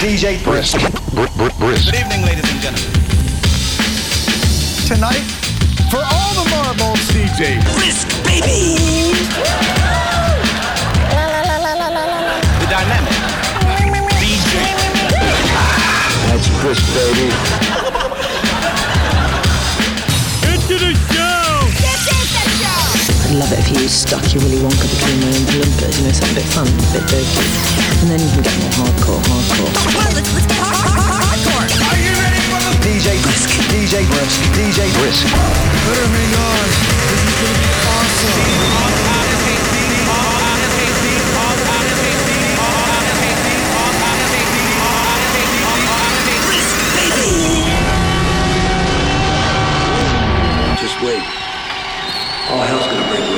DJ Brisk. Good evening, ladies and gentlemen. Tonight, for all the marbles, DJ Brisk, baby! The dynamic. DJ. That's Brisk, baby. I'd love it if you stuck your Willy Wonka between my own blimpers, you know, something a bit fun, a bit dirty. And then you can get more hardcore, hardcore. DJ Brisk. DJ Brisk. DJ Brisk. better hang on. This is gonna be awesome. Just wait. All hell's gonna break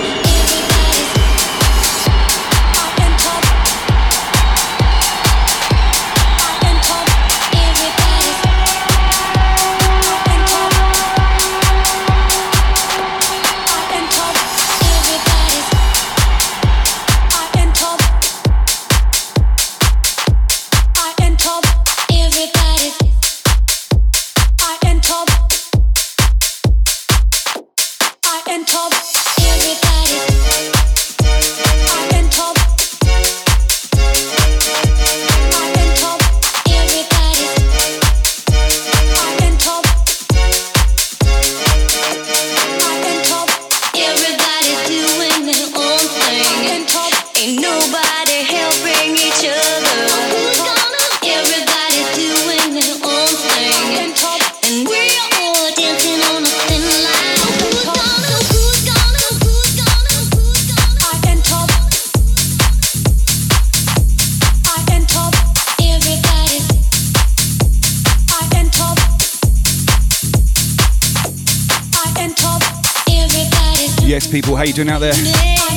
you doing out there?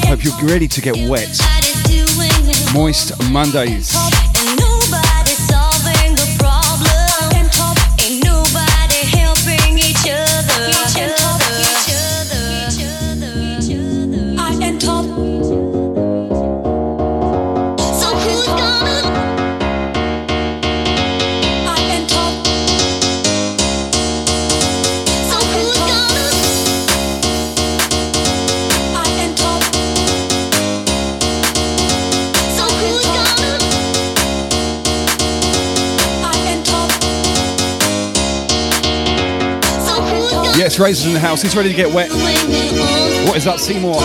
Hope you're ready to get wet. Moist Mondays. Gonna? Razor's in the house. He's ready to get wet. What is that, Seymour?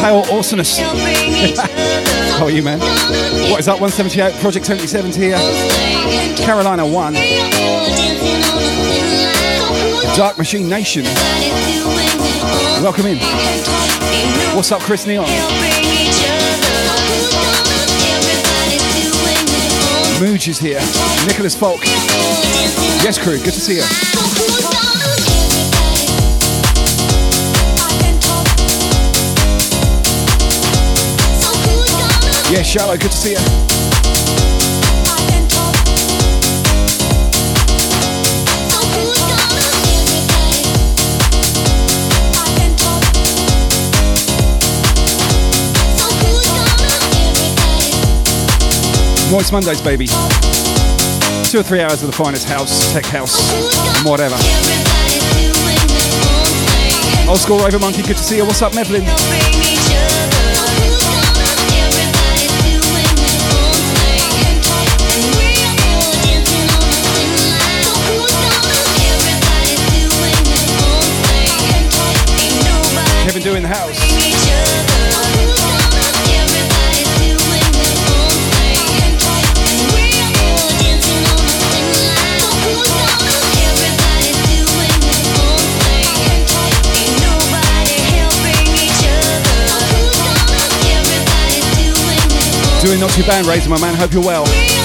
Kyle Awesomeness. How are you, man? What is that, 178? Project 77 here. Carolina 1. Dark Machine Nation. Welcome in. What's up, Chris Neon? Mooge is here. Nicholas Falk. Yes, crew. Good to see you. Yeah, Shallow, good to see you. Moist Mondays, baby. Two or three hours of the finest house, tech house, whatever. Old school Raver Monkey, good to see you. What's up, Medlin? Doing not too bad, Razor my man. Hope you're well.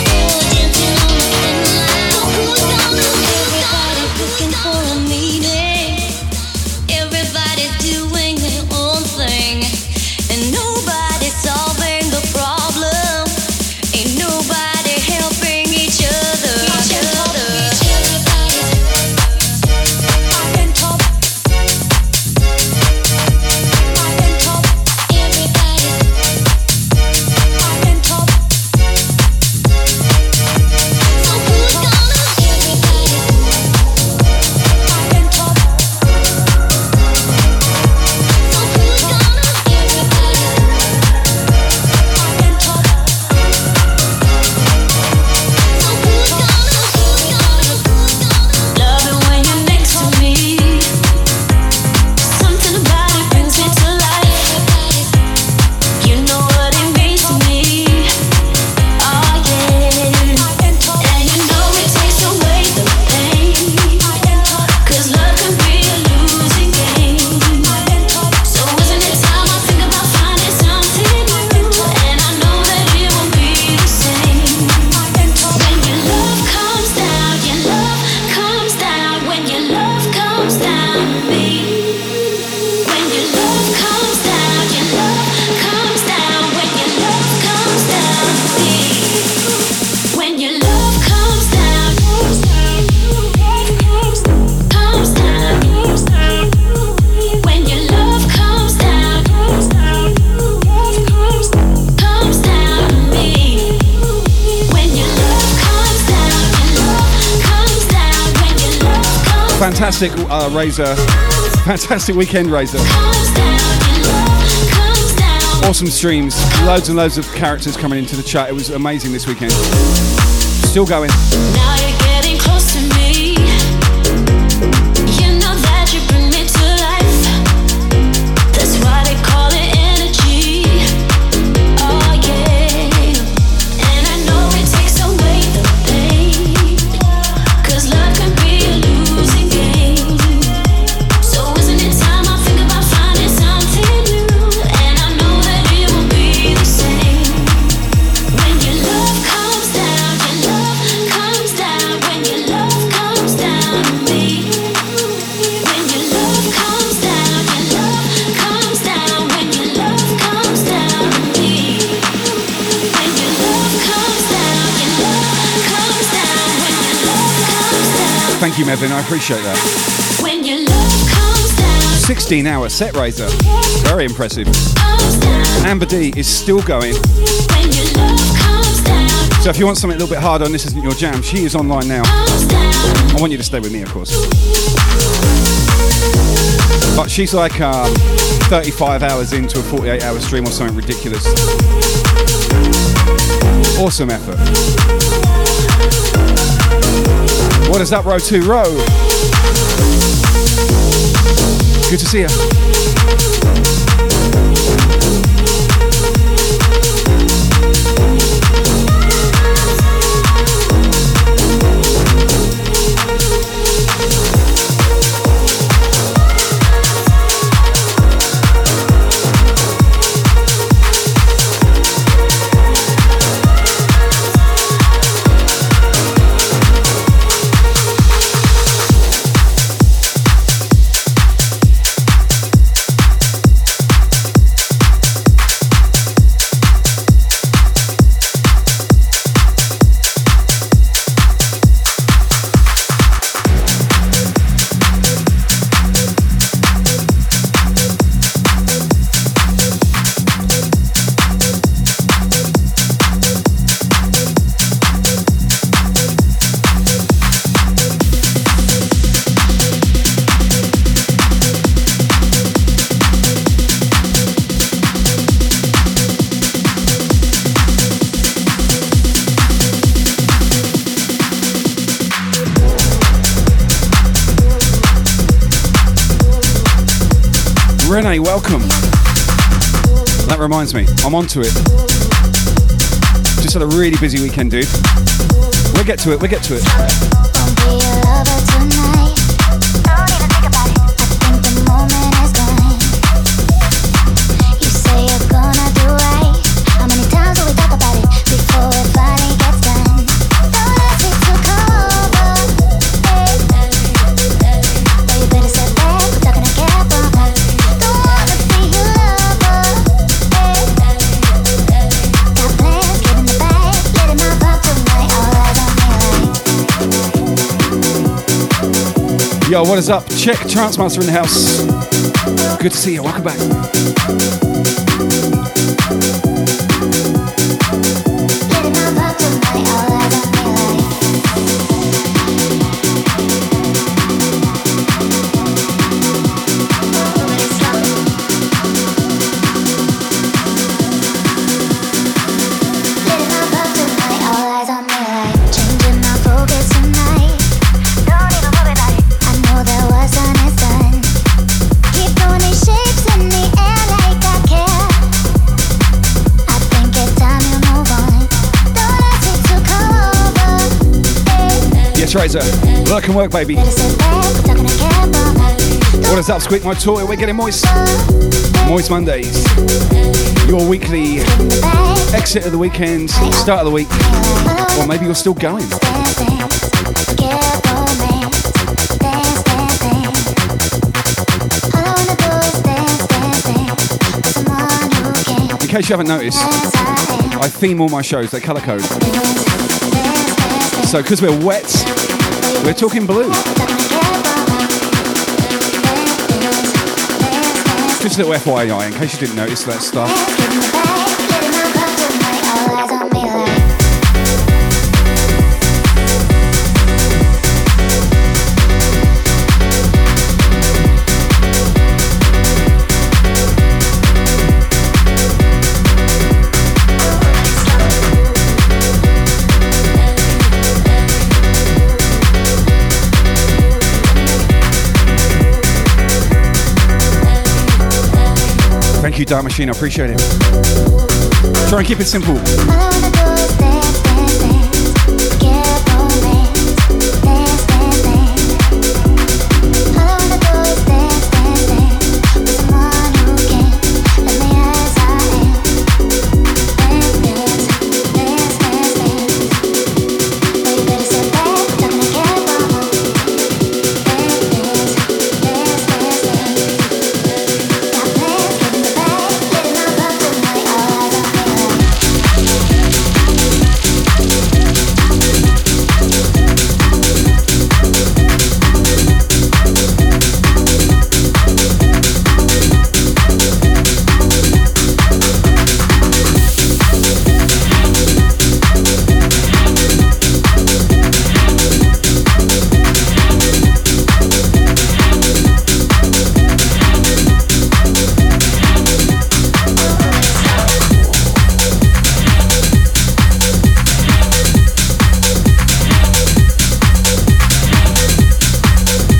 fantastic uh, Razor, fantastic weekend Razor. Awesome streams, loads and loads of characters coming into the chat. It was amazing this weekend. Still going. Thank you, Mevin. I appreciate that. When your love comes down. 16 hour set Razor. Very impressive. Amber D is still going. So if you want something a little bit harder and this isn't your jam, she is online now. I want you to stay with me, of course. But she's like um, 35 hours into a 48 hour stream or something ridiculous. Awesome effort. What is up, row two row? Good to see you. I'm onto it. Just had a really busy weekend, dude. We'll get to it, we'll get to it. Yo, what is up? Check Transmaster in the house. Good to see you. Welcome back. Razor. Work and work, baby. What is up, Squeak My Toy? We're getting moist. Moist Mondays. Your weekly exit of the weekend, start of the week. Or maybe you're still going. In case you haven't noticed, I theme all my shows, they colour code. So, because we're wet, we're talking blue. Just a little FYI, in case you didn't notice that stuff. Thank you, Dark Machine. I appreciate it. Try and keep it simple.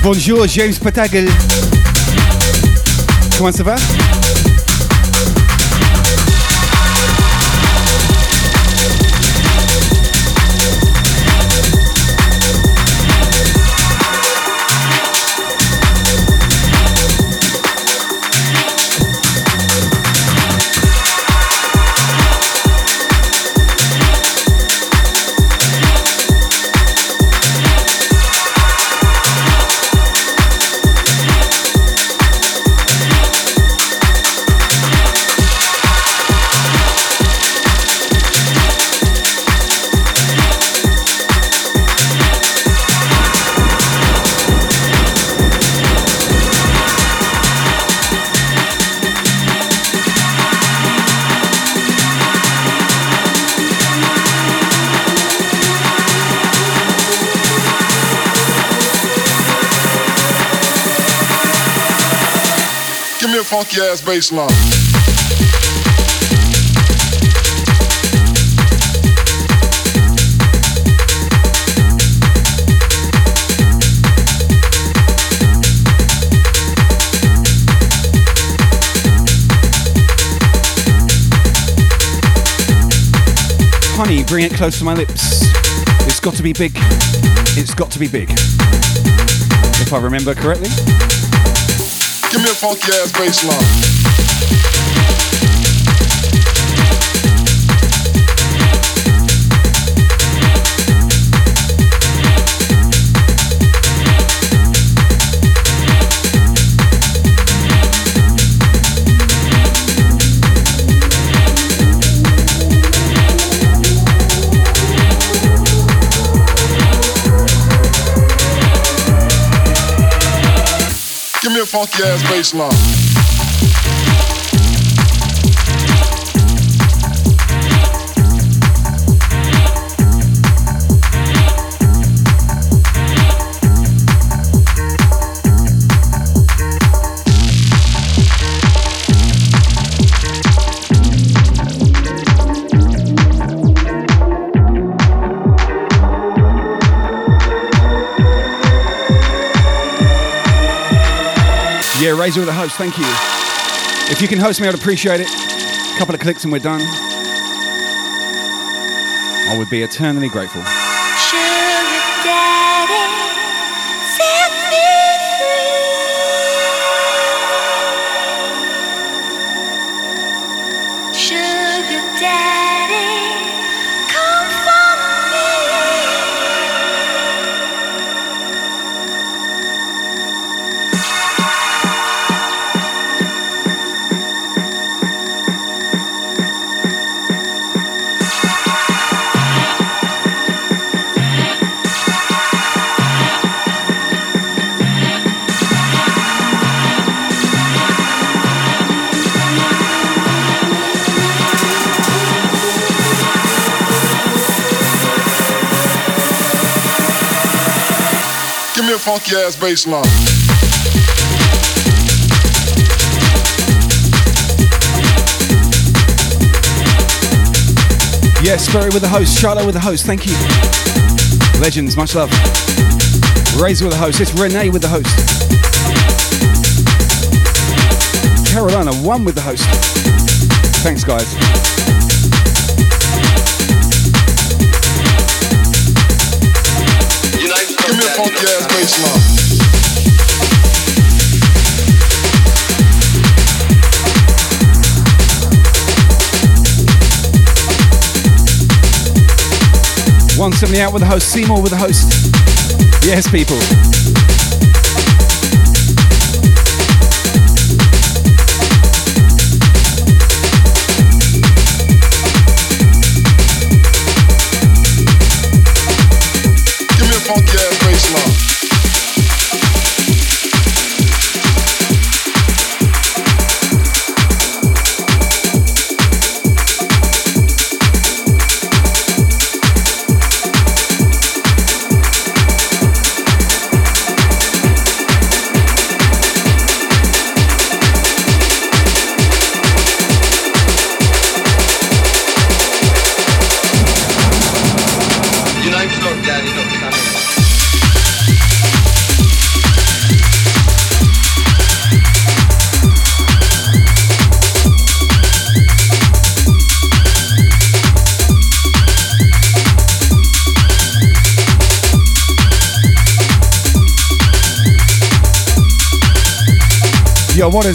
Bonjour, James Patagel. Comment ça va? funky ass bass line. honey, bring it close to my lips. It's got to be big. It's got to be big. If I remember correctly. Give me a funky ass bass line. Funky ass bass line. Razor with the host, thank you. If you can host me, I'd appreciate it. A couple of clicks and we're done. I would be eternally grateful. Funky ass bass line. Yes, Spirit with the host, Charlotte with the host, thank you. Legends, much love. Razor with the host, it's Renee with the host. Carolina, one with the host. Thanks, guys. One seventy out with the host, Seymour with the host. Yes, people.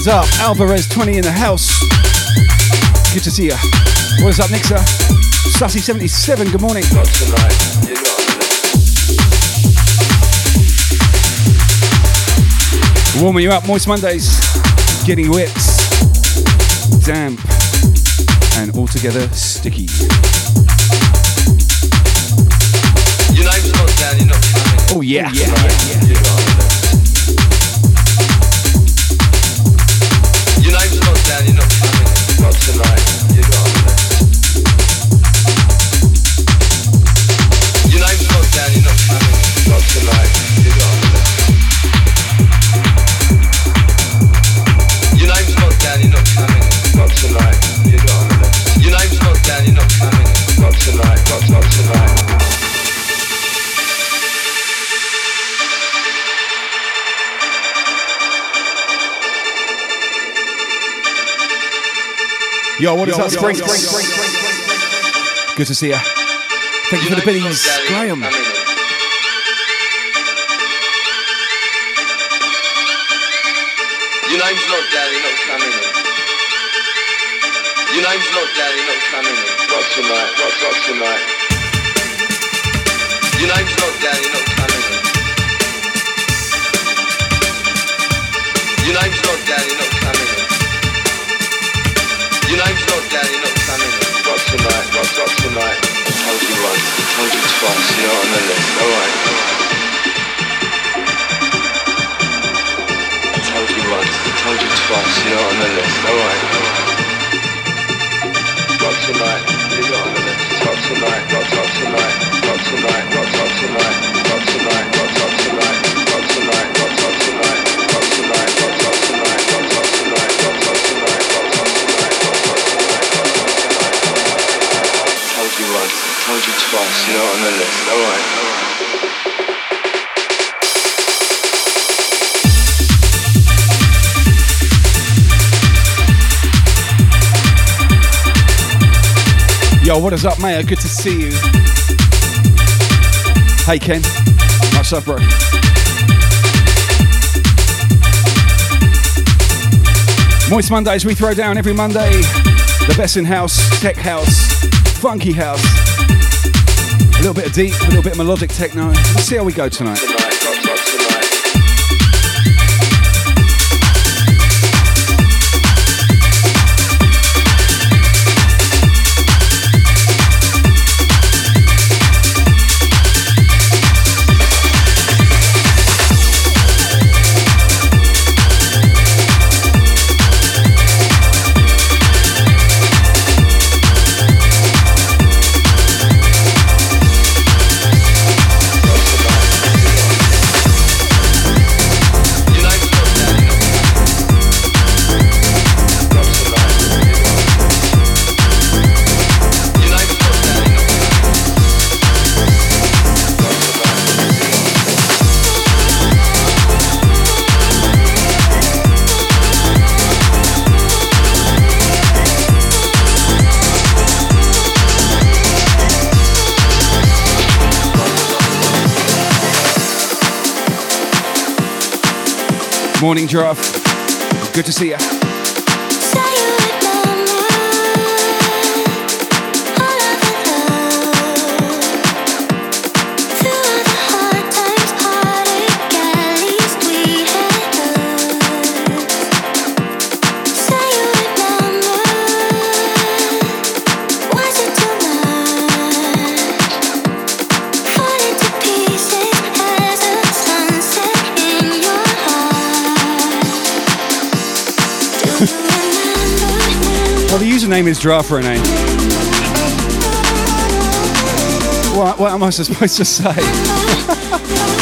Is up? Alvarez 20 in the house. Good to see ya. What is up, Mixer? Sussy 77, good morning. Warming you up, Moist Mondays. Getting wet, damp, and altogether sticky. You know it's not daddy, not coming. Oh, yeah. You're not Yo, what is up, Spring? Good to see you. Thank you for the biddies, Graham. Your name's not Danny, not coming in. Your name's not Danny, not coming in. Rock tonight, rock, rock tonight. Your name's not Danny, not coming in. Your name's not Danny, not tonight. I told you once, I told you twice, you're not on the list. Alright. I told you once, I told you twice, you're not on the list. Alright. Rock tonight, you're not on the list. Rock tonight, rock, rock tonight. Rock tonight, tonight. Rock tonight, not on the list. Alright. Yo, what is up, Maya? Good to see you. Hey, Ken. What's up, bro? Moist Mondays, we throw down every Monday. The best in house, tech house, funky house. A little bit of deep, a little bit of melodic techno. Let's see how we go tonight. Morning, Giraffe. Good to see you. Well, the username is Giraffe Renee. What, what am I supposed to say?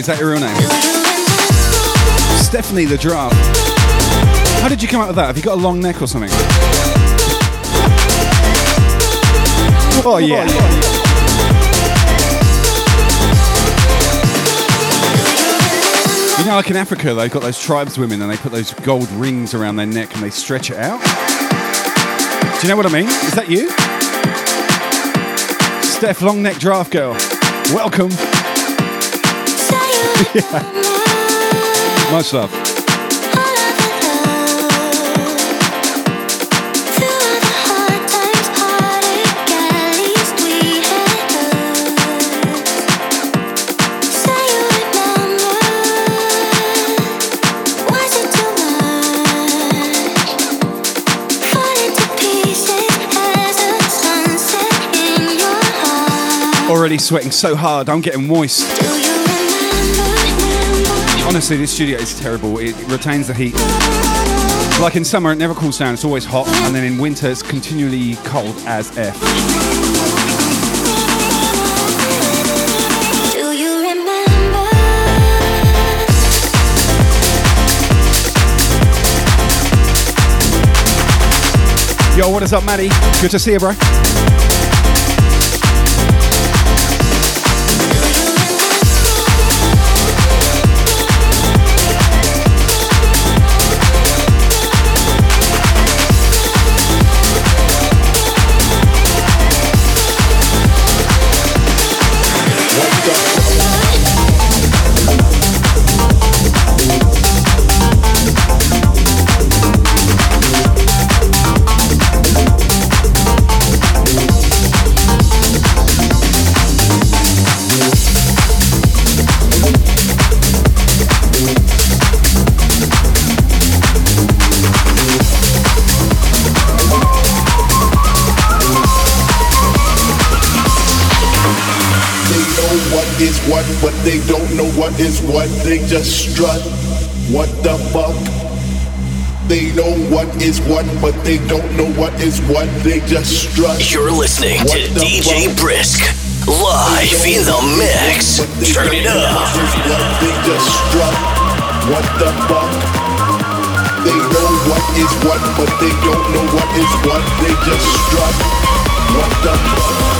is that your real name? Stephanie the Giraffe. How did you come up with that? Have you got a long neck or something? Oh, yeah. You know, like in Africa, they've got those tribeswomen and they put those gold rings around their neck and they stretch it out. Do you know what I mean? Is that you? Steph, long neck giraffe girl. Welcome. Yeah. Much love. Already sweating so hard, I'm getting moist. Honestly, this studio is terrible. It retains the heat. Like in summer, it never cools down. It's always hot, and then in winter, it's continually cold as f. Do you remember? Yo, what is up, Maddie? Good to see you, bro. Is what. They just strut. What the fuck? They know what is what, but they don't know what is what. They just strut. You're listening What to DJ fuck? Brisk live in the mix. Turn it up. They just strut. What the fuck? They know what is what, but they don't know what is what. They just strut. What the fuck?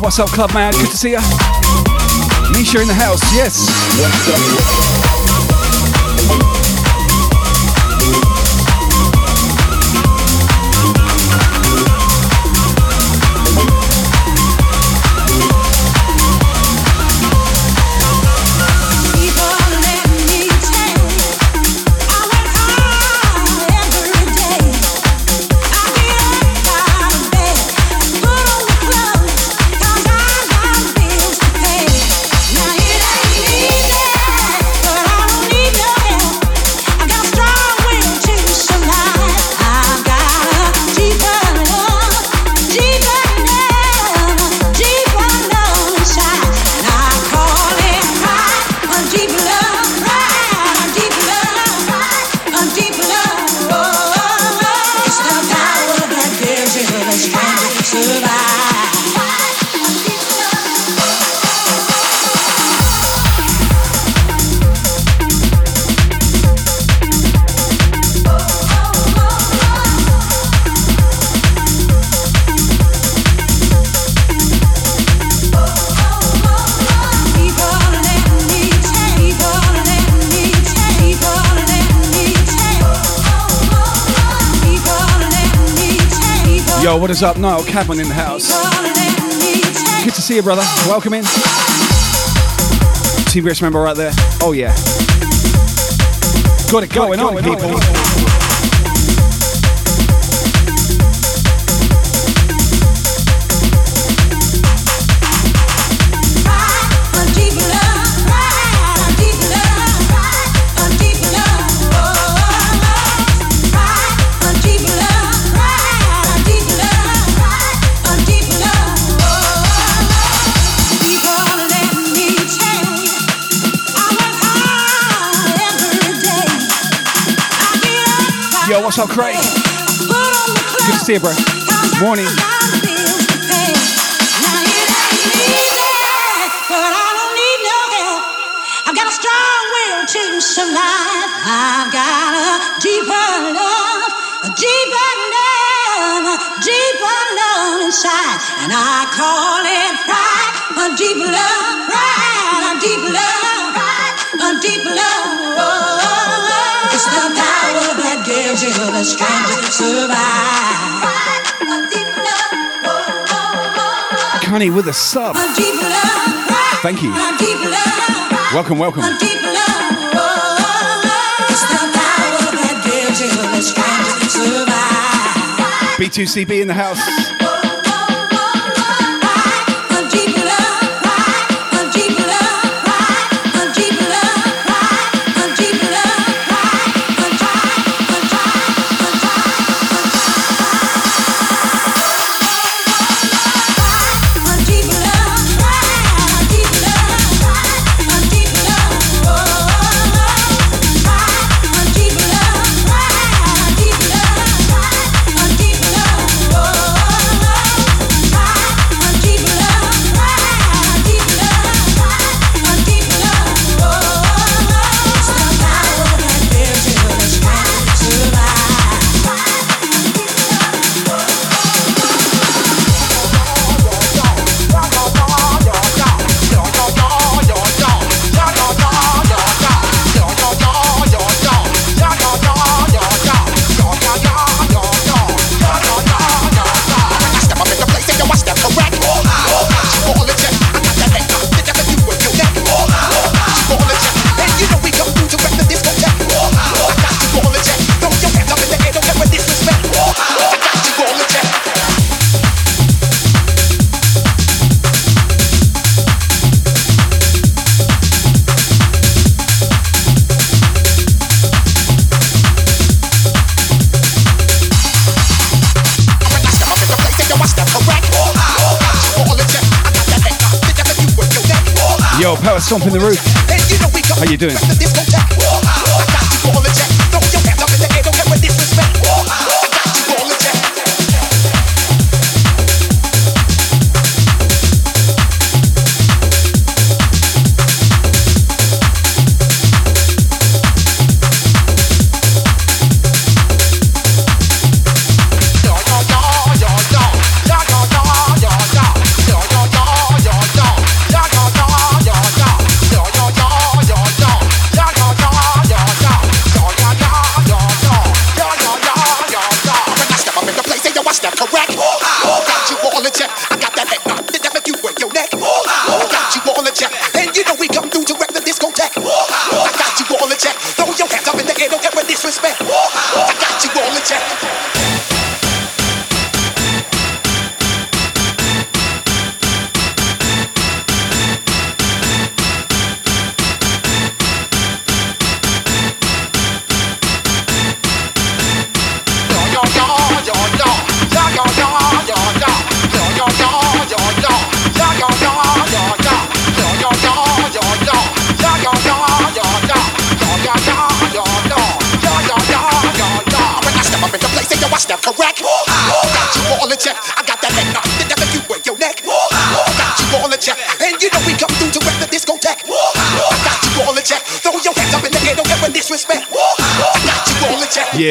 What's up, club man? Good to see ya. Misha in the house, yes. What is up? Niall Cadman in the house. Good to see you, brother. Welcome in. TBS member right there. Oh, yeah. Got it going, on, people. Deep What's up, Craig? Good to see you, bro. Morning. But I don't need no help. I've got a strong will to survive. I've got a deeper love, a deeper love, a deeper love inside. And I call it pride, a deep love, pride, a deep love, pride, a deep love. Honey, to survive. Connie with a sub. Thank you. Welcome, welcome. B2CB in the house. Stomping the Roof. How you doing?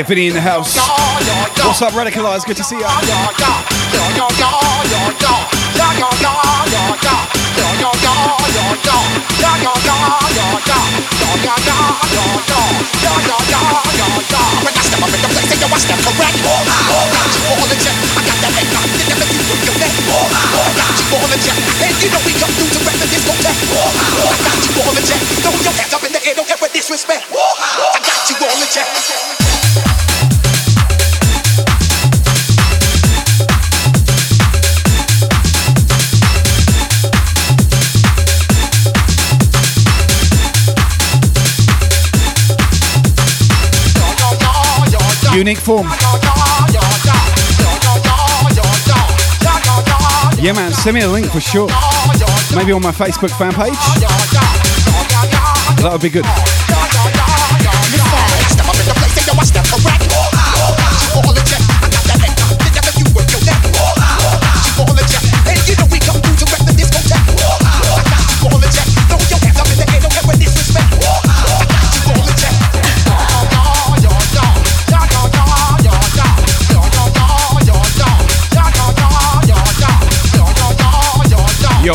Vinny in the house. What's up, Radicalized? Good to see ya. Disrespect. Unique form. Yeah, man, send me a link for sure. Maybe on my Facebook fan page. That would be good.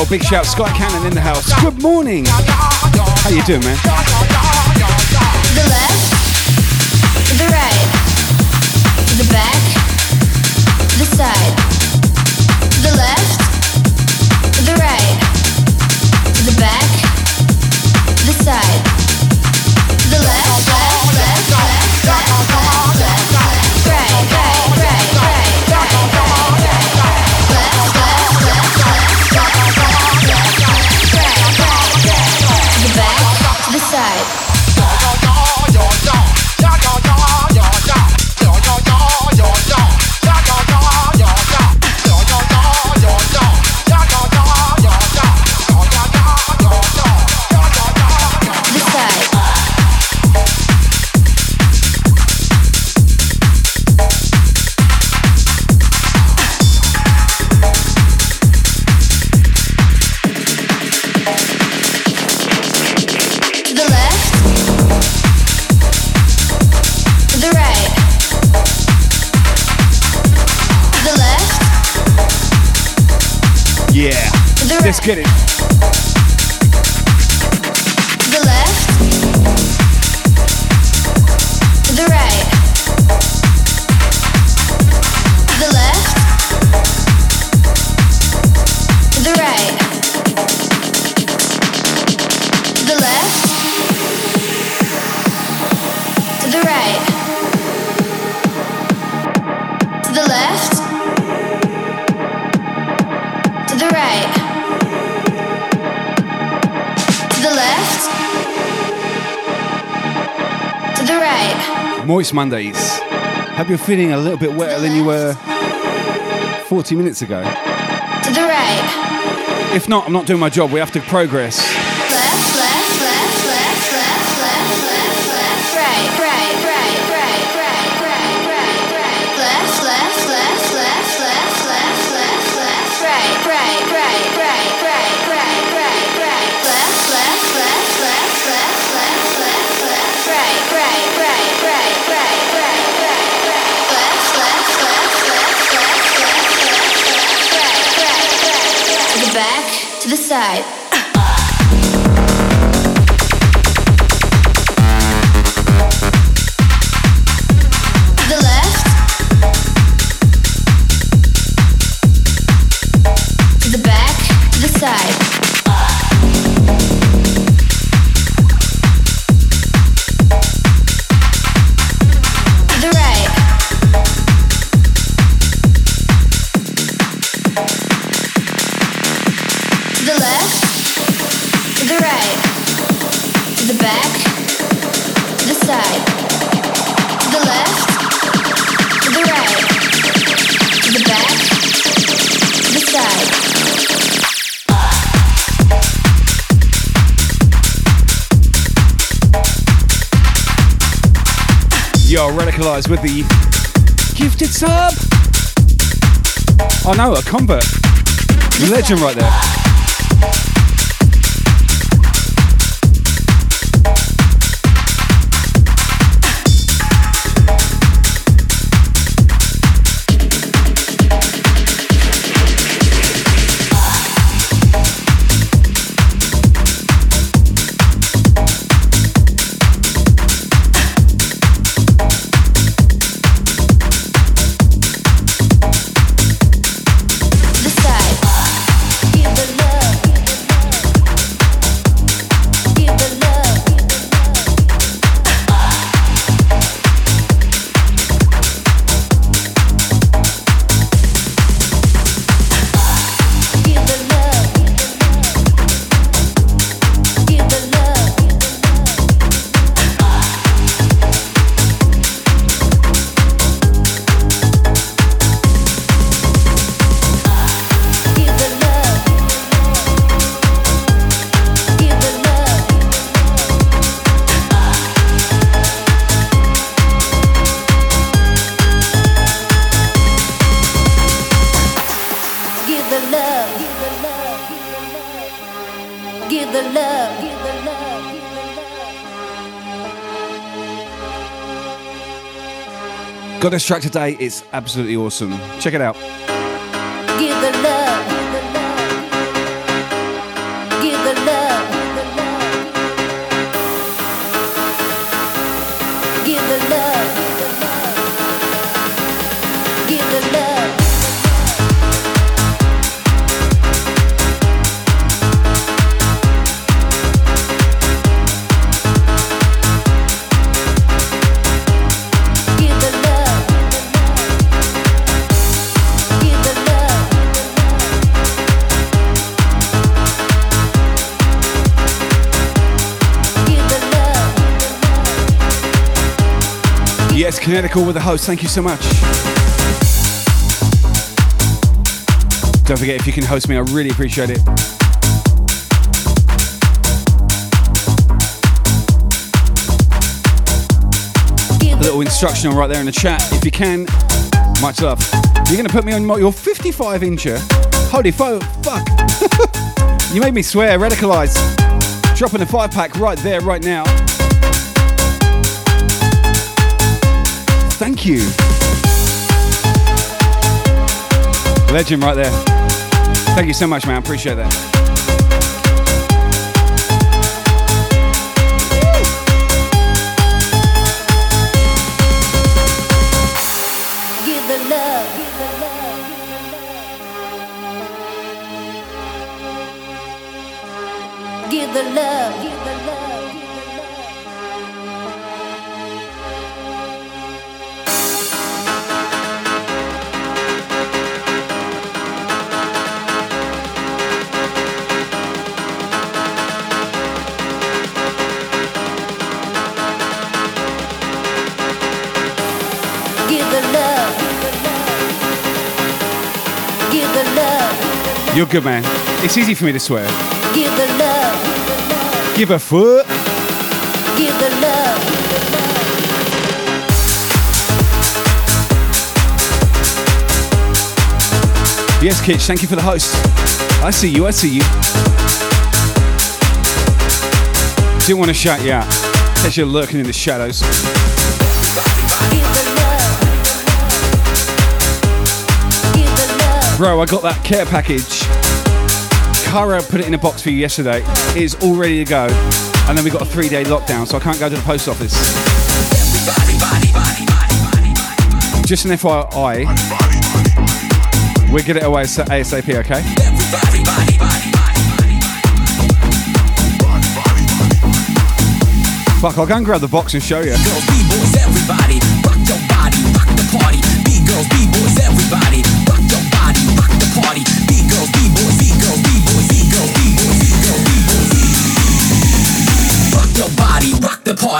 well. Big shout, Sky Cannon in the house. Good morning. How you doing, man? The left, the right, the back, the side, the left, the right, the back, the side. side. get it. Mondays. Hope you're feeling a little bit wetter than you were 40 minutes ago. To the right. If not, I'm not doing my job. We have to progress. guys with the gifted sub. Oh no, a convert. Legend right there. Best track today. It's absolutely awesome. Check it out. Yes, Connecticut with the host. Thank you so much. Don't forget, if you can host me, I really appreciate it. A little instructional right there in the chat. If you can, much love. You're going to put me on your 55 incher. Holy fo- fuck. you made me swear, radicalize. Dropping a five pack right there, right now. Thank you. Legend right there. Thank you so much, man. Appreciate that. You're good, man. It's easy for me to swear. Give the love. Give a foot. Give the love. Yes, Kitch, thank you for the host. I see you, I see you. Didn't want to shout you out. As you're lurking in the shadows. Bro, I got that care package. Cara put it in a box for you yesterday. It is all ready to go. And then we got a three day lockdown, so I can't go to the post office. Just an FYI, we'll get it away ASAP, okay? Fuck, I'll go and grab the box and show you.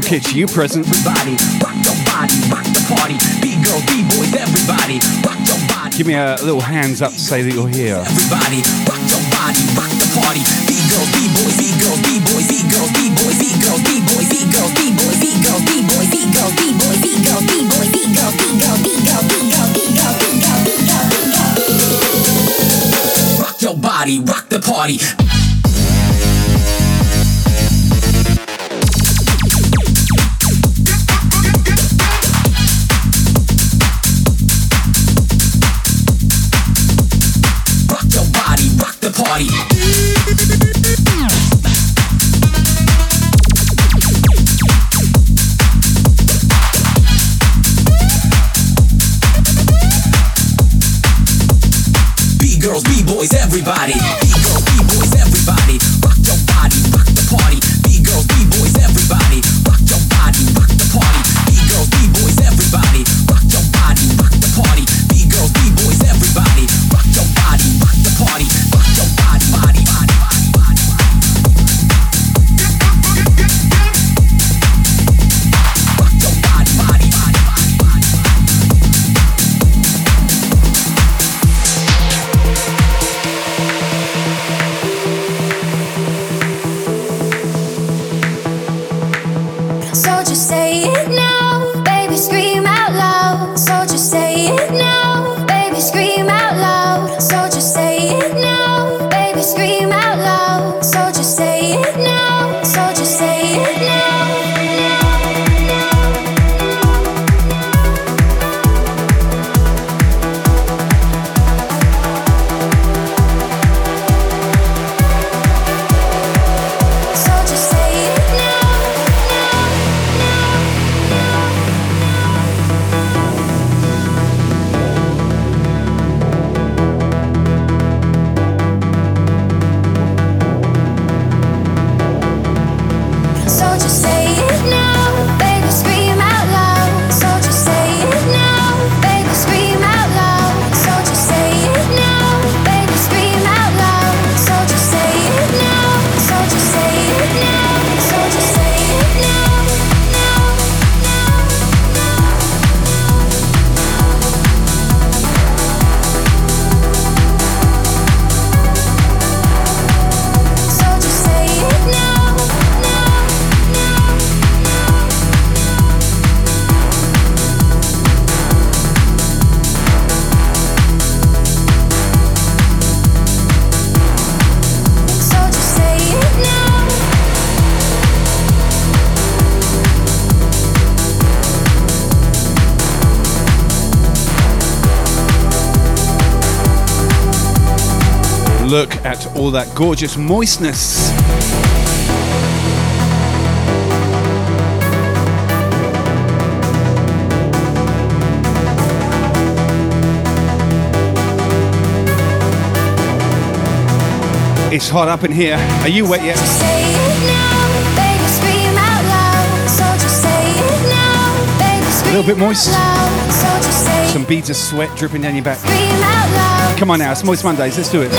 Yo, Kitch, you present. Everybody, rock your body, rock the party. B-girls, B-boys, everybody, rock your body. Give me a little hands up to say that you're here. Everybody, rock your body, rock the party. B-girls, B-boys, B-girls, B-boys, B-girls, B-boys, B-girls, B-boys, B-girls, B-boys, B-girls, B-boys, B-girls, B-boys, B-girls, B-boys, B-girls, B-girls, B-girls, B-girls, B-girls, B-girls, B-girls, B-girls. Rock your body, rock the party. All that gorgeous moistness. It's hot up in here. Are you wet yet? A little bit moist. Some beads of sweat dripping down your back. Come on now, it's Moist Mondays. Let's do it.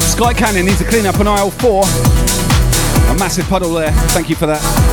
Sky Canyon needs to clean up on aisle four. A massive puddle there. Thank you for that.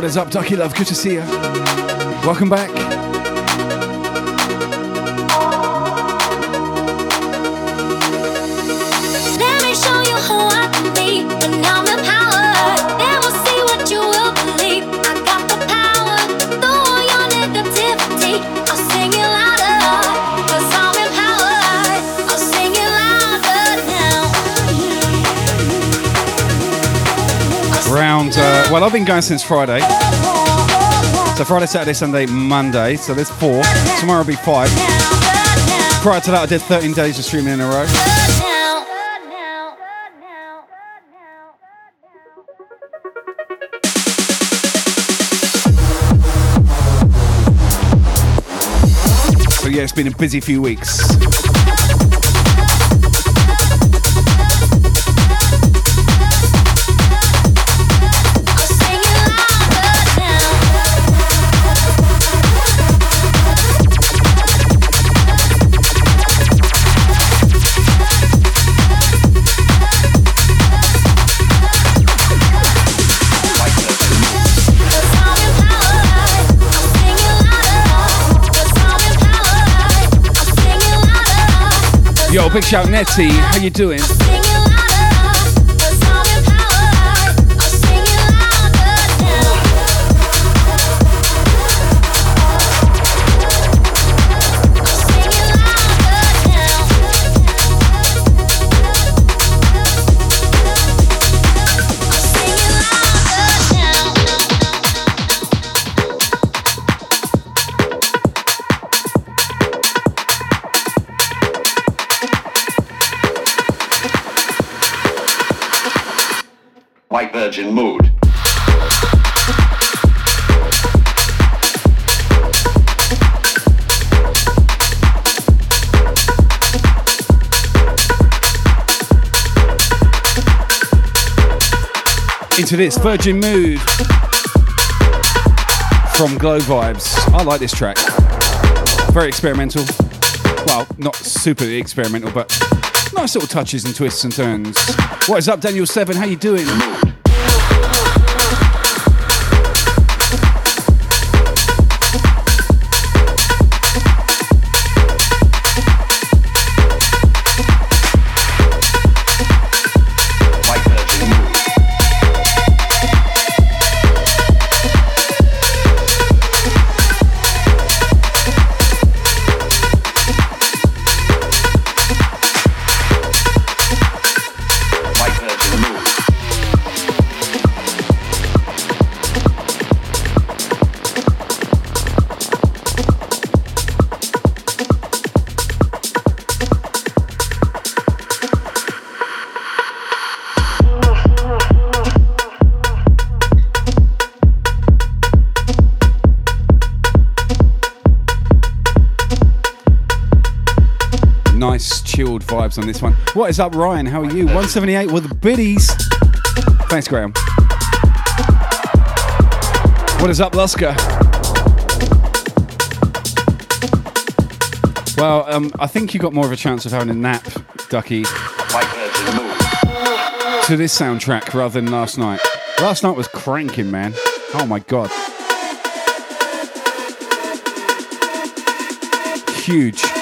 What is up, Ducky Love? Good to see you. Welcome back. Well, I've been going since Friday. So Friday, Saturday, Sunday, Monday. So there's four. Tomorrow will be five. Prior to that, I did 13 days of streaming in a row. So yeah, it's been a busy few weeks. Yo, big shout Nettie, how you doing? Into this Virgin Mood from Glow Vibes. I like this track. Very experimental. Well, not super experimental, but nice little touches and twists and turns. What is up, Daniel Seven? How you doing? Vibes on this one. What is up, Ryan? How are you? 178 with the biddies. Thanks, Graham. What is up, Lusker? Well, um, I think you got more of a chance of having a nap, Ducky, to this soundtrack rather than last night. Last night was cranking, man. Oh my god. Huge.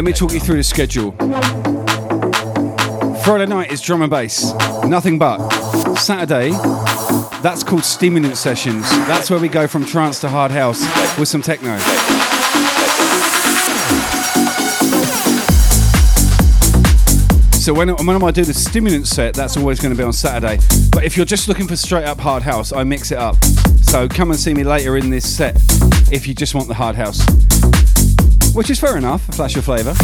Let me talk you through the schedule. Friday night is drum and bass, nothing but. Saturday, that's called stimulant sessions. That's where we go from trance to hard house with some techno. So when, when I do the stimulant set, that's always going to be on Saturday. But if you're just looking for straight up hard house, I mix it up. So come and see me later in this set if you just want the hard house. Which is fair enough, a flash of flavour.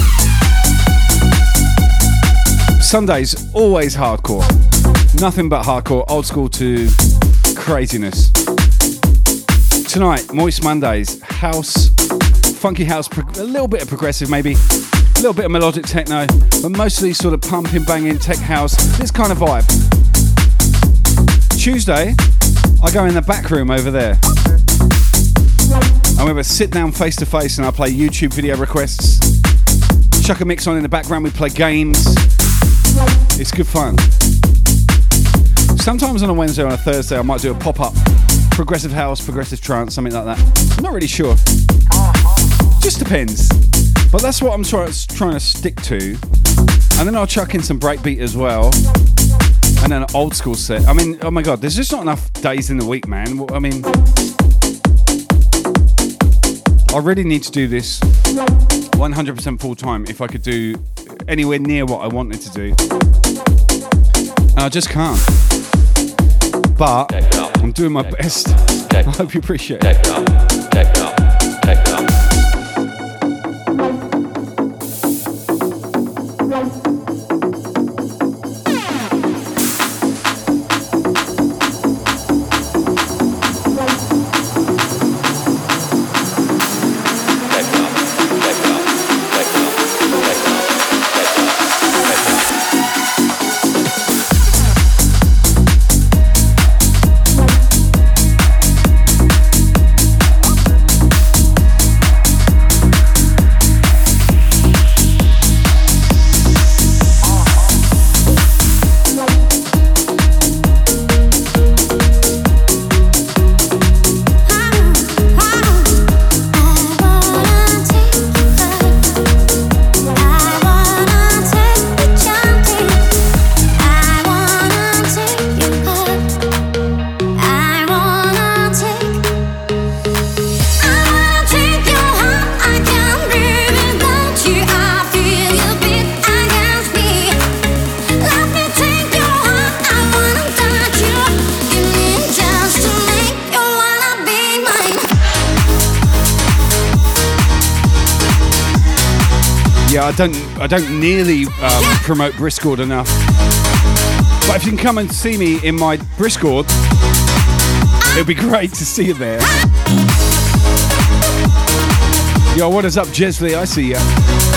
Sundays, always hardcore. Nothing but hardcore, old school to craziness. Tonight, Moist Mondays, house, funky house, a little bit of progressive maybe, a little bit of melodic techno, but mostly sort of pumping, banging, tech house, this kind of vibe. Tuesday, I go in the back room over there. And we have a sit down face to face and I play YouTube video requests. Chuck a mix on in the background, we play games. It's good fun. Sometimes on a Wednesday or a Thursday, I might do a pop up progressive house, progressive trance, something like that. I'm not really sure. Just depends. But that's what I'm try- trying to stick to. And then I'll chuck in some breakbeat as well. And then an old school set. I mean, oh my god, there's just not enough days in the week, man. I mean, I really need to do this 100% full time if I could do anywhere near what I wanted to do. And I just can't. But I'm doing my best. I hope you appreciate it. Nearly um, promote Briscord enough. But if you can come and see me in my Briscord, it'd be great to see you there. Yo, what is up, Jesley? I see ya.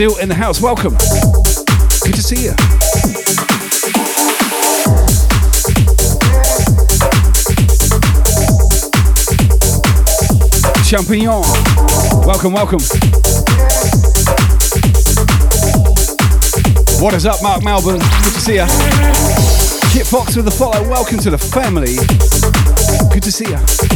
Brazil in the house. Welcome. Good to see you. Champignon. Welcome, welcome. What is up, Mark Melbourne? Good to see you. Kit Fox with the follow. Welcome to the family. Good to see you.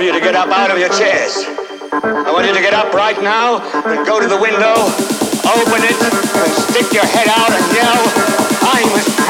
Of you to get up out of your chairs. I want you to get up right now and go to the window, open it, and stick your head out and yell, I'm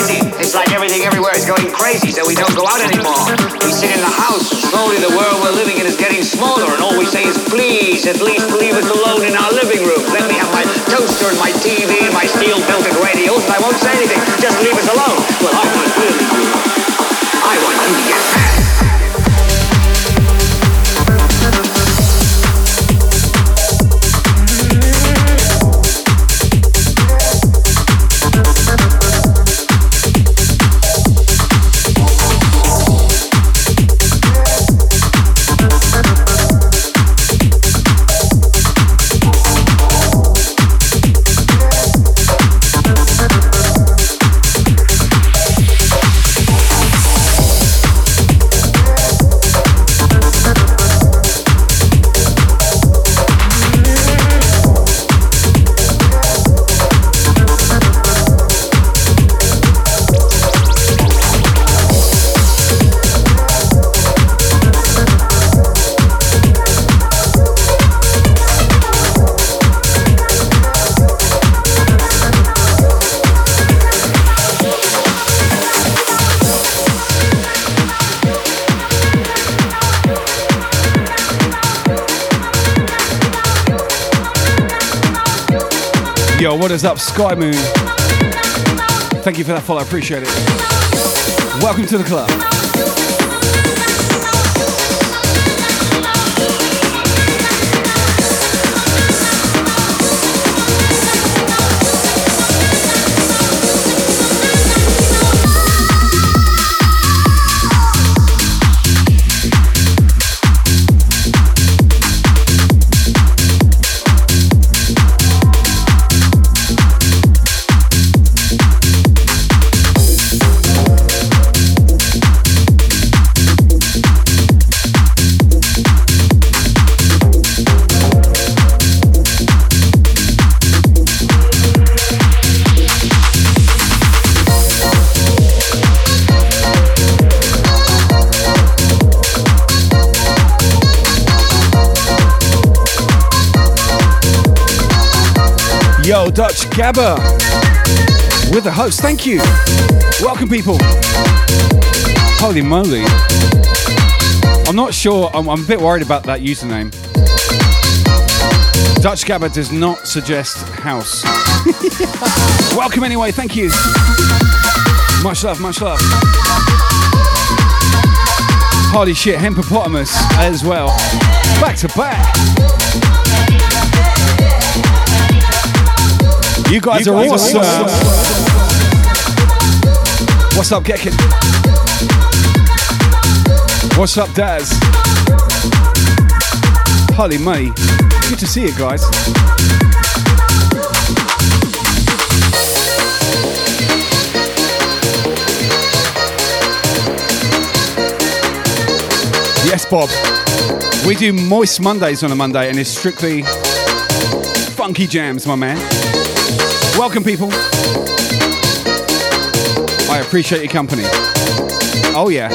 It's like everything everywhere is going crazy, so we don't go out anymore. We sit in the house, slowly the world we're living in is getting smaller, and all we say is, please, at least leave us alone in our living room. Let me have my toaster and my TV and my steel-belted radials, and I won't say anything. Just leave us alone. Well, I want really. I want you to get. Up, Sky Moon? Thank you for that follow, I appreciate it. Welcome to the club. Gabba with the host. Thank you. Welcome, people. Holy moly. I'm not sure. I'm, I'm a bit worried about that username. Dutch Gabba does not suggest house. Welcome anyway. Thank you. Much love. Much love. Holy shit, Hempopotamus as well. Back to back. You guys, You are guys are awesome. awesome. What's up, Gekken? What's up, Daz? Holy May. Good to see you guys. Yes, Bob. We do Moist Mondays on a Monday and it's strictly funky jams, my man. Welcome, people. I appreciate your company. Oh, yeah.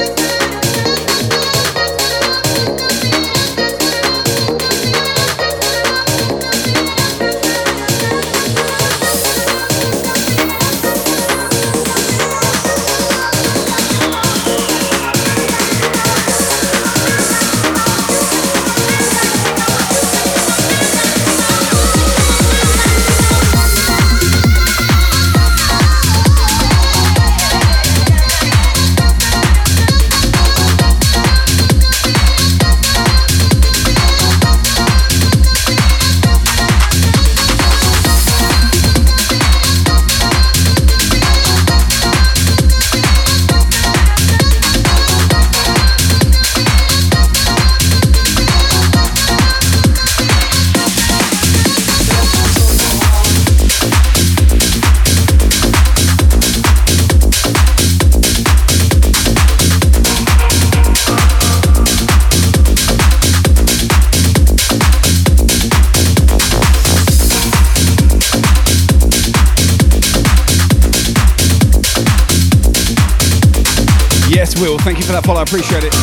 Follow. I appreciate it.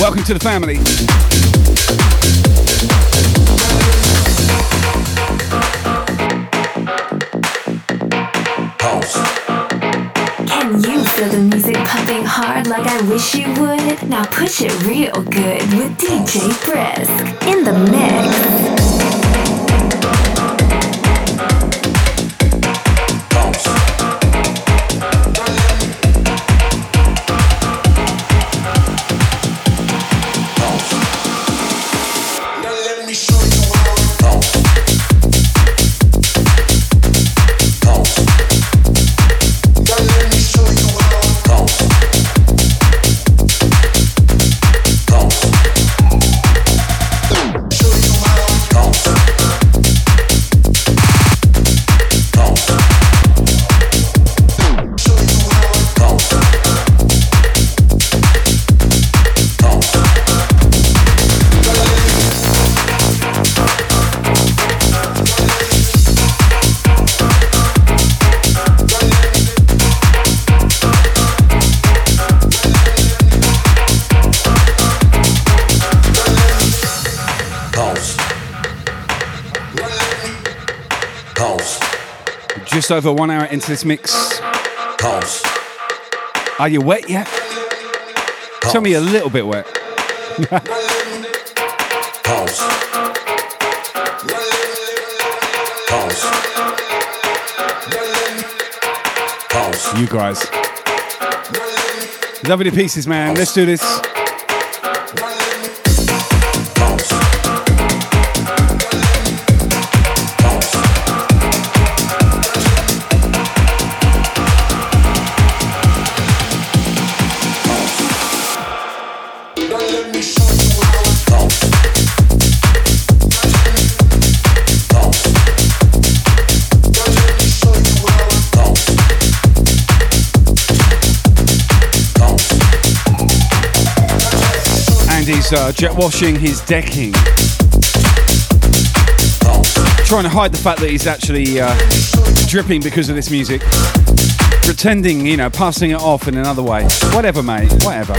Welcome to the family. Can you feel the music pumping hard like I wish you would? Now push it real good with DJ Brisk in the mix. Just over one hour into this mix. Pulse. Are you wet yet? Tell me a little bit wet. Pulse. Pulse. Pulse. You guys. Lovely to pieces, man. Let's do this. Uh, jet washing his decking. Trying to hide the fact that he's actually uh, dripping because of this music. Pretending, you know, passing it off in another way. Whatever, mate. Whatever.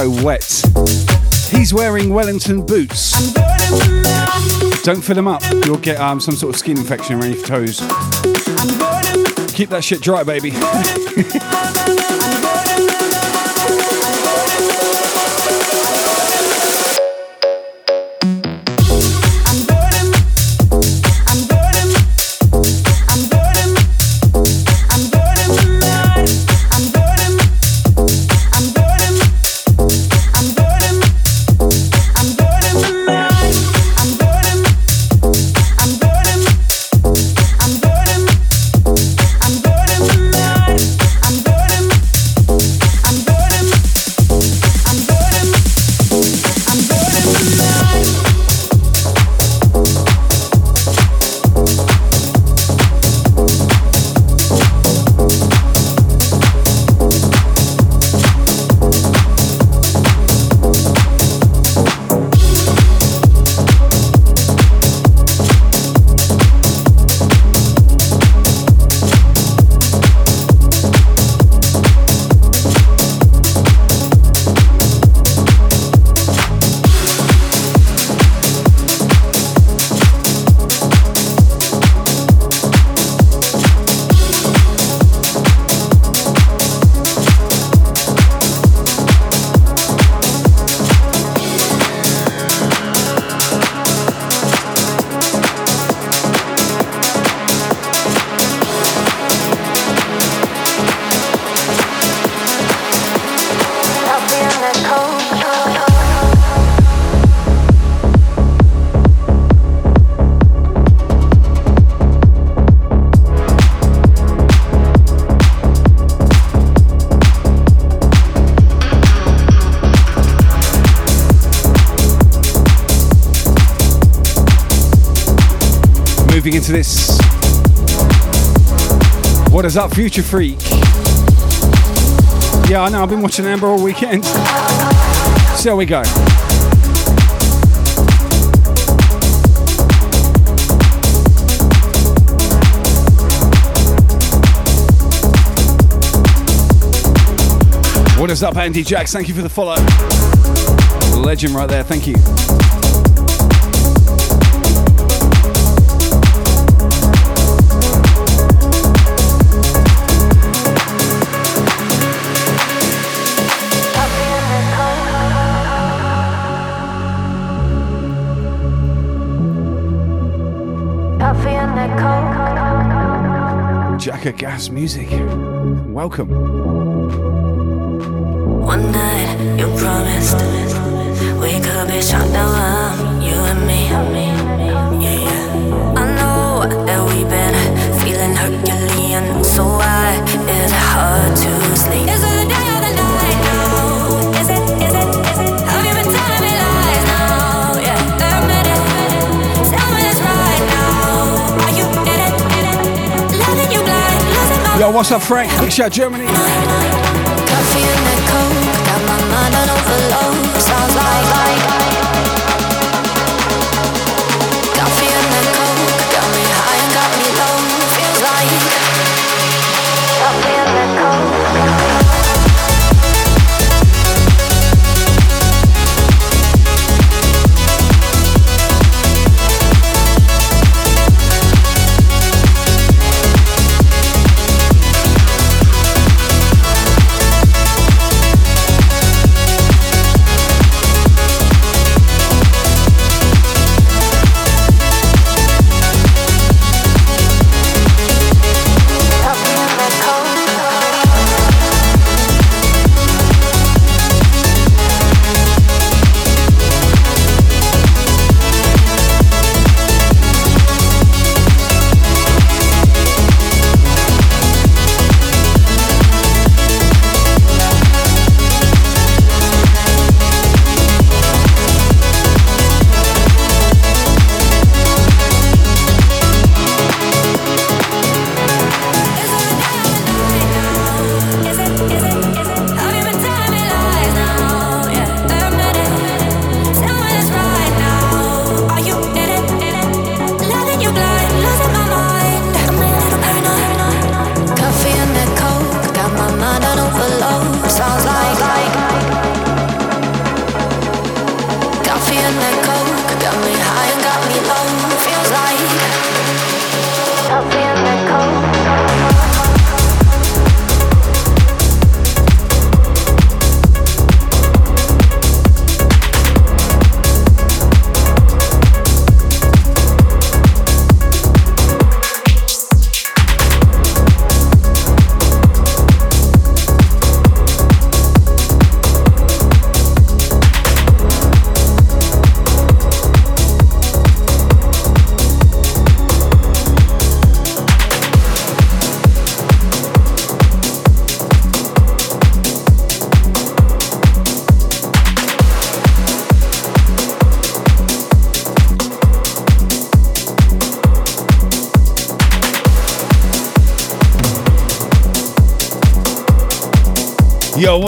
So wet. He's wearing Wellington boots. Don't fill them up. You'll get um, some sort of skin infection around your toes. Keep that shit dry, baby. Is up, Future Freak? Yeah, I know, I've been watching Amber all weekend. So we go. What is up, Andy Jacks? Thank you for the follow. Legend right there, thank you. Gas Music. Welcome. One night you promised we could be you and me. Yeah, yeah. Yo, what's up, Frank? Big shout, Germany. Coffee coke, got my mind on overload. Sounds like, like Coffee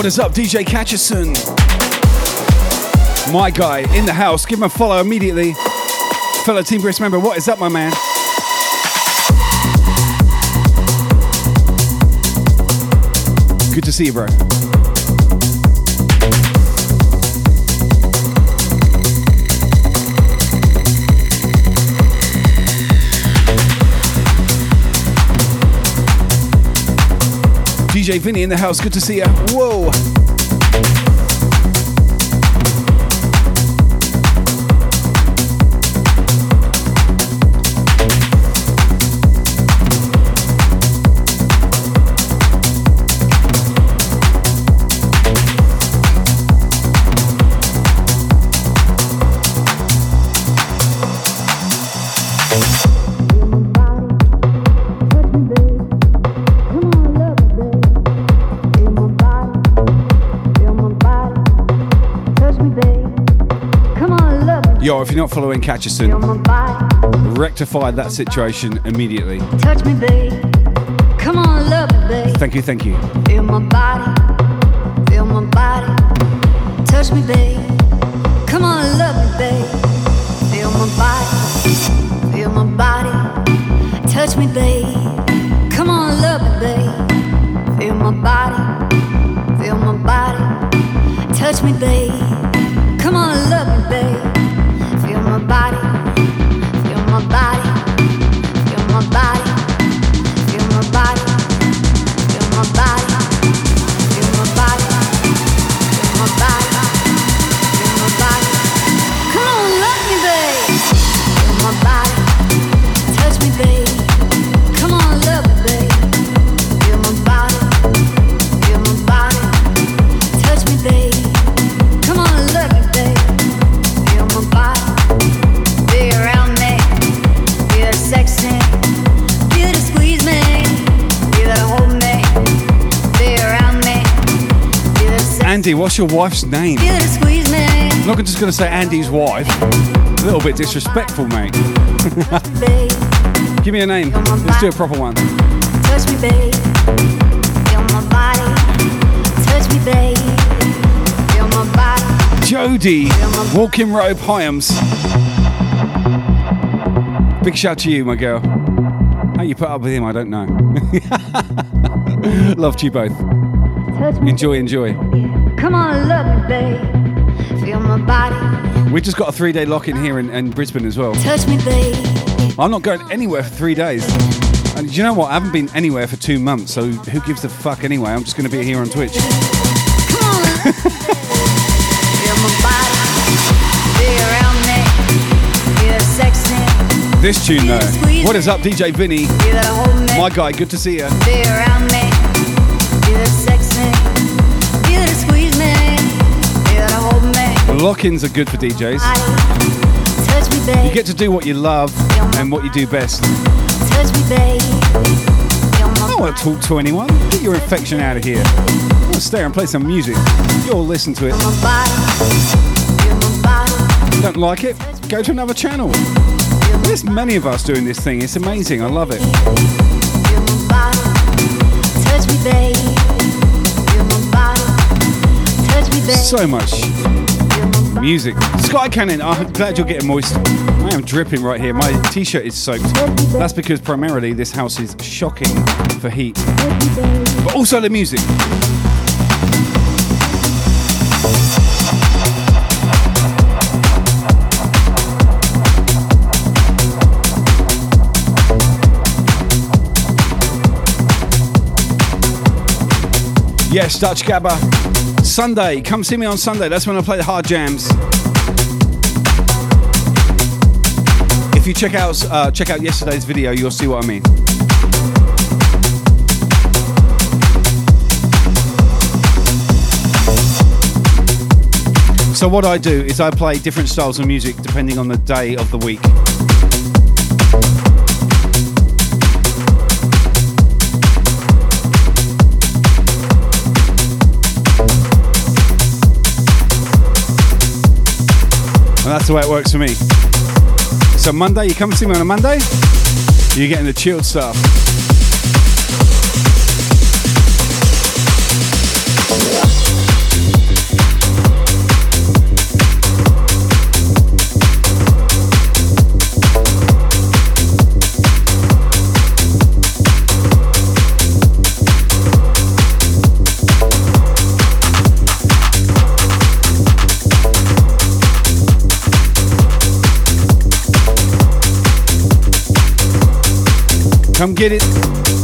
what is up, DJ Catcherson? My guy in the house. Give him a follow immediately. Fellow Team Brisk member, what is up, my man? Good to see you, bro. DJ Vinny in the house. Good to see you. Whoa. If you're not following Catcherson, rectify that situation immediately. Touch me, babe. Come on, love me, babe. Thank you, thank you. Feel my body, feel my body. Touch me, babe. Come on, love me, babe. Feel my body, feel my body. Touch me, babe. Come on, love me, babe. Feel my body, feel my body. Touch me, babe. Come on, love me, babe. Andy, what's your wife's name? feel the squeeze me, I'm not just going to say Andy's wife. A little bit disrespectful, mate. Give me a name. Let's do a proper one. Touch me, babe. Feel my body. Touch me, babe. Feel my body. Jody, Walking Rope Hyams. Big shout to you, my girl. How you put up with him, I don't know. Love to you both. Enjoy, enjoy. Come on, love me, babe. Feel my body. We just got a three day lock in here in, in Brisbane as well. Touch me, babe. I'm not going anywhere for three days. And you know what? I haven't been anywhere for two months, so who gives a fuck anyway? I'm just going to be here on Twitch. Come on, love me, babe. Feel my body. Be around me. Feel sexy. This tune, though. What is up, DJ Vinny? Feel that hold me. My guy, good to see you. Me. Lock ins are good for DJs. Touch me, babe. You get to do what you love and what you do best. Touch me, babe. I don't want to talk to anyone. Get your infection out of here. I want to stay and play some music. You'll listen to it. My body. Feel my body. Don't like it? Go to another channel. There's many of us doing this thing. It's amazing. I love it. Feel my body. Touch me, babe. Feel my body. Touch me, babe. So much music. Sky Cannon, I'm glad you're getting moist. I am dripping right here. My t shirt is soaked. That's because primarily this house is shocking for heat, but also the music. Yes, Dutch Gabba. Sunday, come see me on Sunday. That's when I play the hard jams. If you check out uh, check out yesterday's video, you'll see what I mean. So what I do is I play different styles of music depending on the day of the week. That's the way it works for me. So Monday, you come see me on a Monday, you're getting the chilled stuff. Come get it.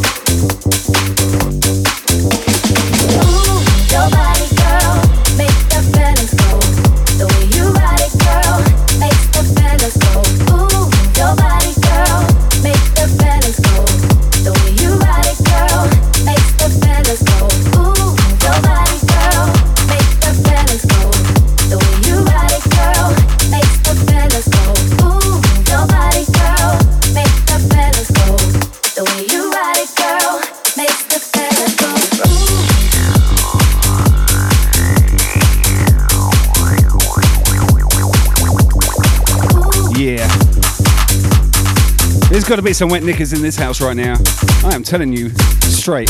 got to be some wet knickers in this house right now. I am telling you straight.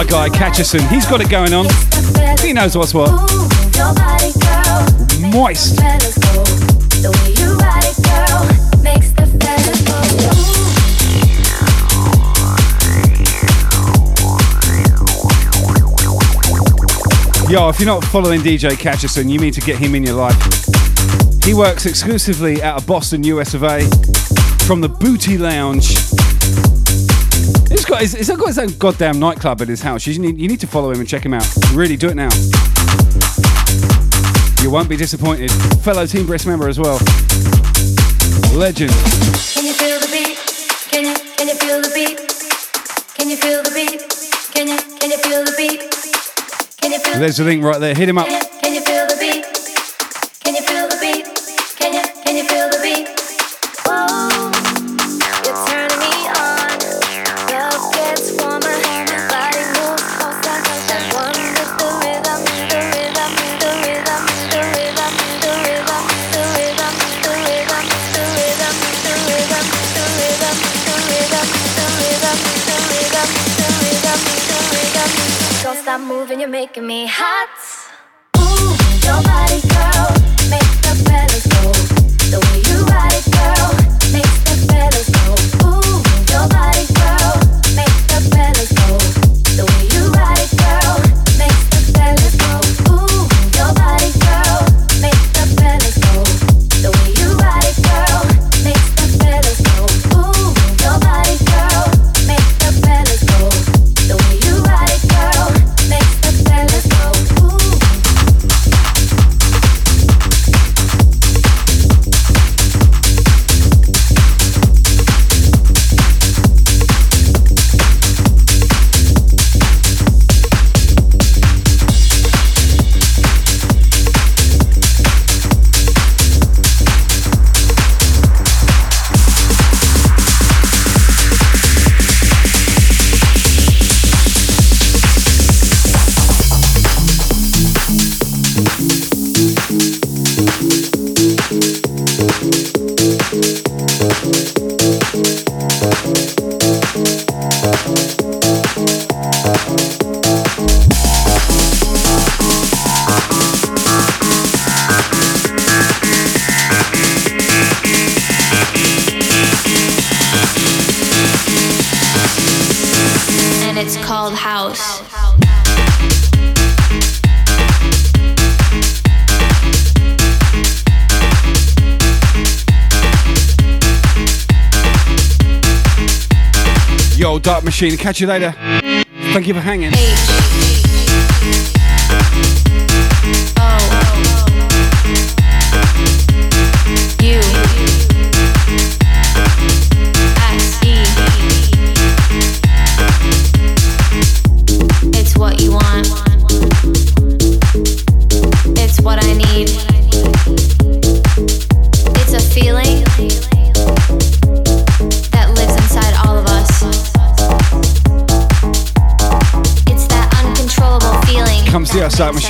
my guy Catcherson. He's got it going on. He knows what's what. Moist. Yo, if you're not following DJ Catcherson, you need to get him in your life. He works exclusively at a Boston, US of A, from the Booty Lounge got his, he's got his own goddamn nightclub at his house. You need, you need to follow him and check him out. Really, do it now. You won't be disappointed. Fellow Team Brisk member as well. Legend. Can you feel the beat? Can you, can you feel the beat? Can you feel the beat? Can you, can you feel the beat? Can you feel There's the link right there. Hit him up. Sheena, catch you later. Thank you for hanging.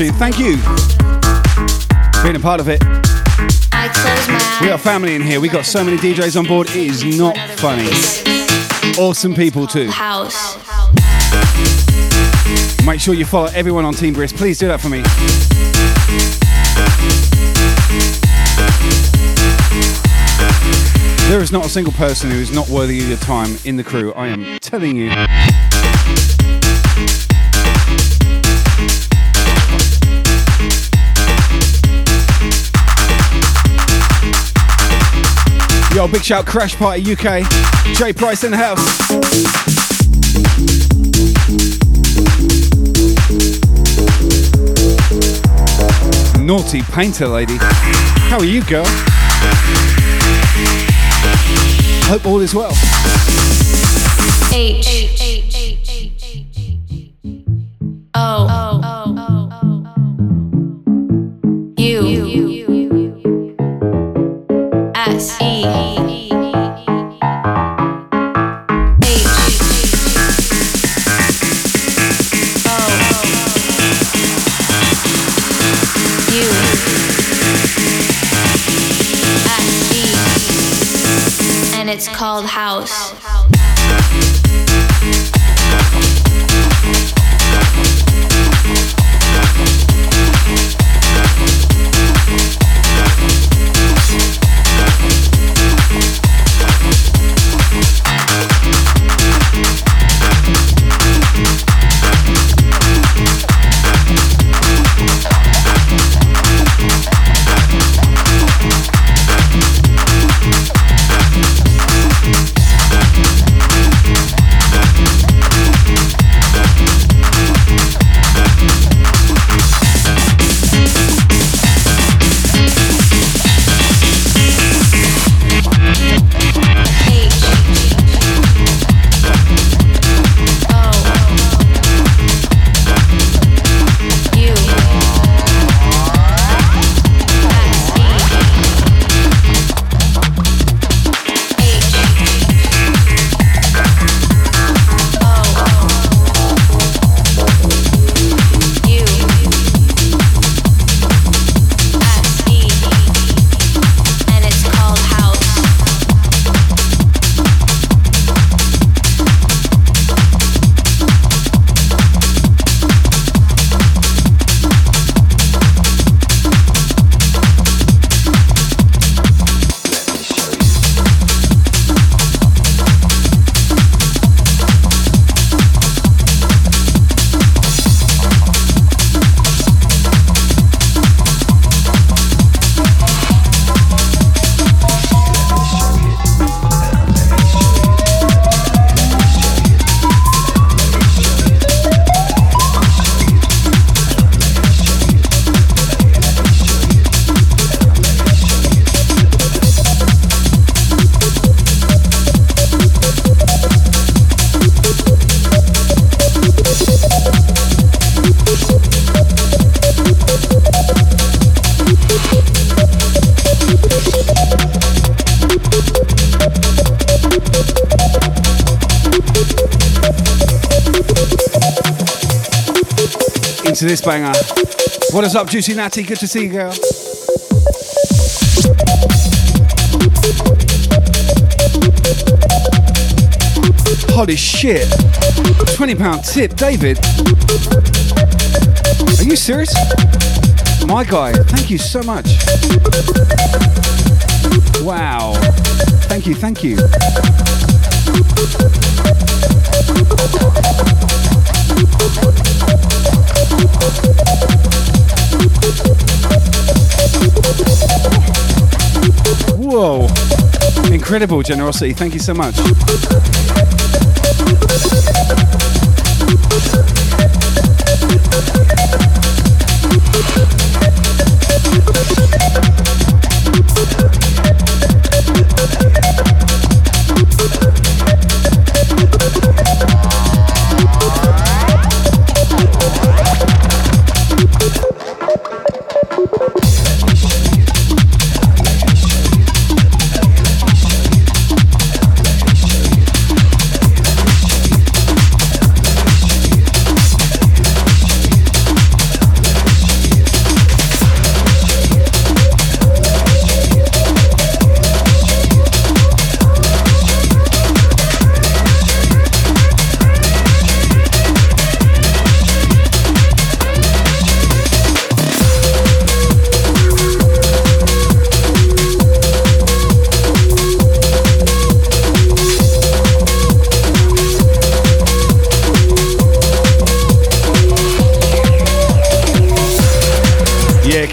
Thank you being a part of it. We are family in here. We got so many DJs on board. It is not funny. Awesome people too. House. Make sure you follow everyone on Team Brisk. Please do that for me. There is not a single person who is not worthy of your time in the crew. I am telling you. Yo, big shout Crash Party UK. Jay Price in the house. Naughty painter lady. How are you, girl? Hope all is well. H. What is up, Juicy Natty? Good to see you, girl. Holy shit. £20 tip, David. Are you serious? My guy, thank you so much. Wow. Thank you, thank you. Whoa. Incredible generosity. Thank you so much.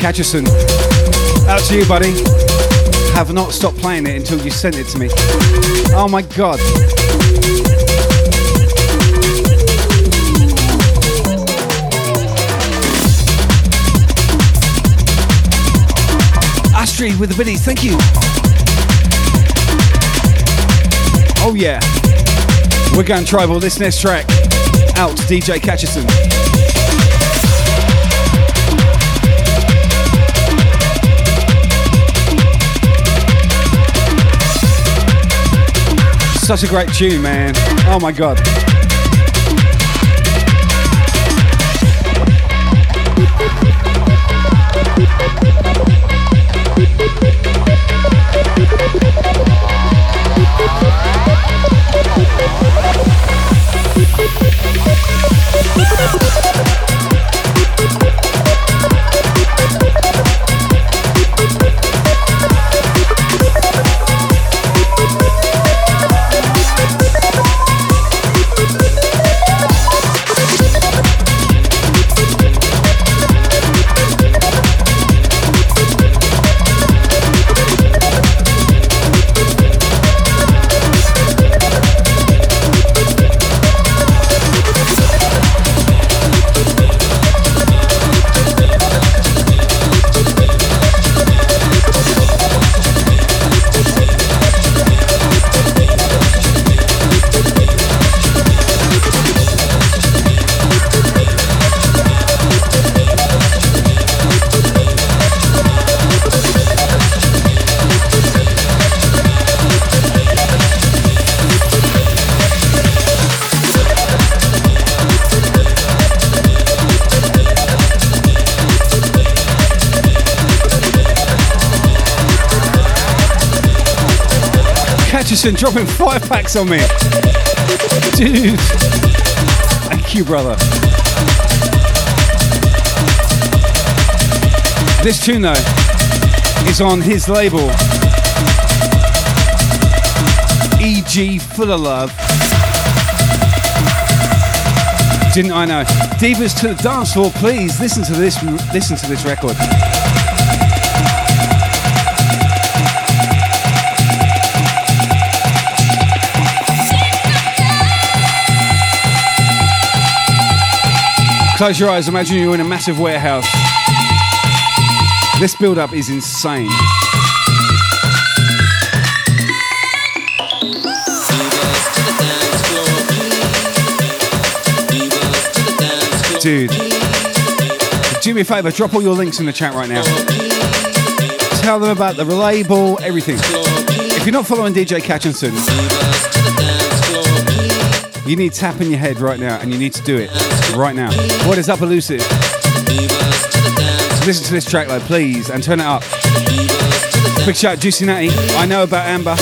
Yeah, Catcherson. Out to you, buddy. Have not stopped playing it until you sent it to me. Oh my god. Astrid with the biddies, thank you. Oh yeah. We're going tribal this next track. Out to DJ Catcherson. Such a great tune, man. Oh my god. Dropping five packs on me. Dude. Thank you, brother. This tune, though, is on his label. EG Full of Love. Didn't I know? Divas to the dance floor, please listen to this. Listen to this record. Close your eyes, imagine you're in a massive warehouse. This build up is insane. Dude, do me a favour, drop all your links in the chat right now. Tell them about the label, everything. If you're not following DJ Catcherson, you need to tap in your head right now and you need to do it right now. What is up, Elusive? Listen to this track, though, please, and turn it up. Big shout, Juicy Natty. I know about Amber.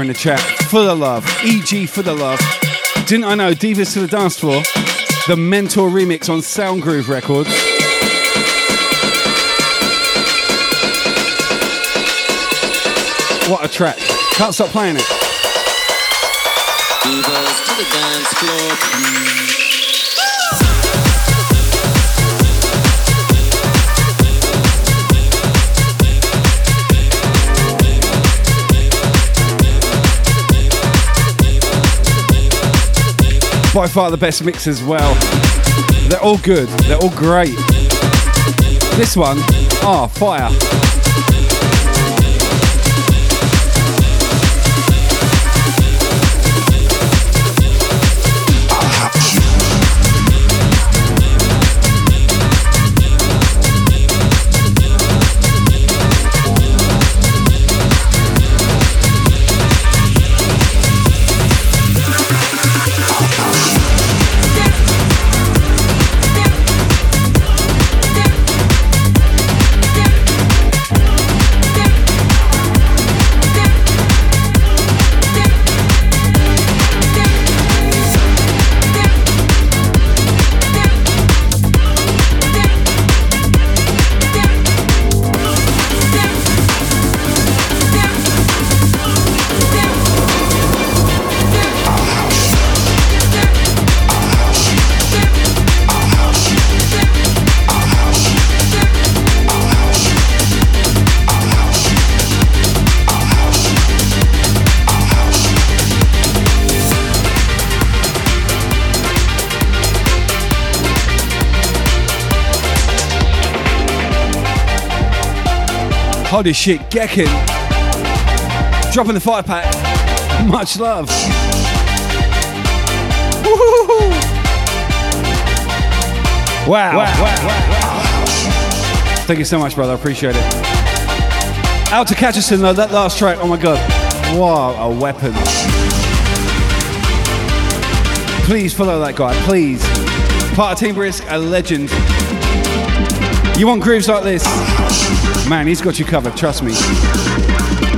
There in the chat. Full of love. EG for the love. Didn't I know Divas to the Dance Floor? The Mentor remix on Sound Groove Records. What a track. Can't stop playing it. Divas to the dance floor. By far the best mix as well. They're all good. They're all great. This one, ah, fire. Holy shit, Gekken. Dropping the fire pack. Much love. Woo-hoo-hoo. Wow. Thank you so much, brother. I appreciate it. Out to Catcherson, though, that last track. Oh my god. Wow, a weapon. Please follow that guy, please. Part of Team Brisk, a legend. You want grooves like this? Man, he's got you covered, trust me.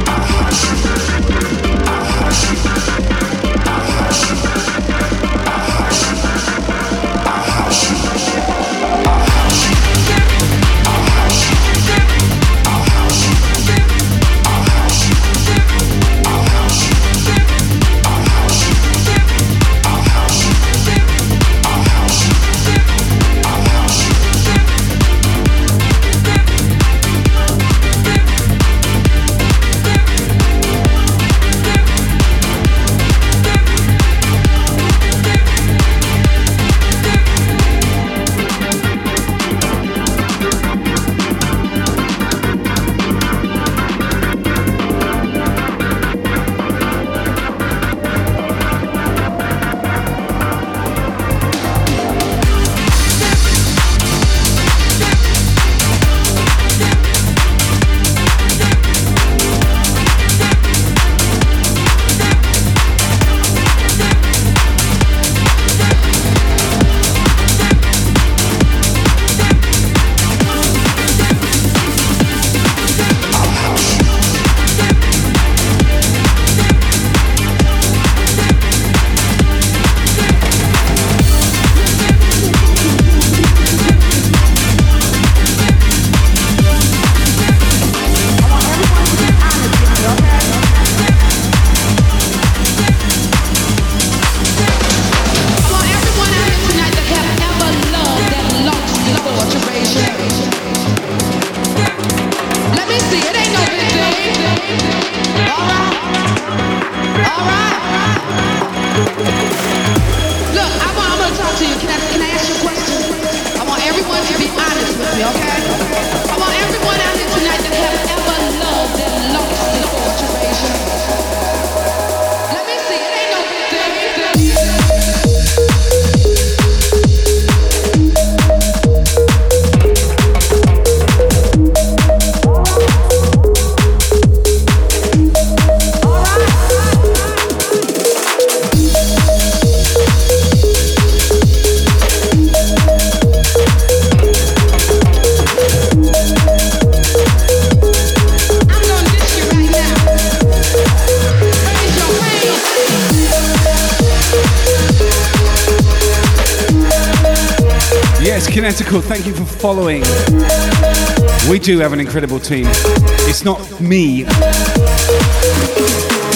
Do have an incredible team. It's not me.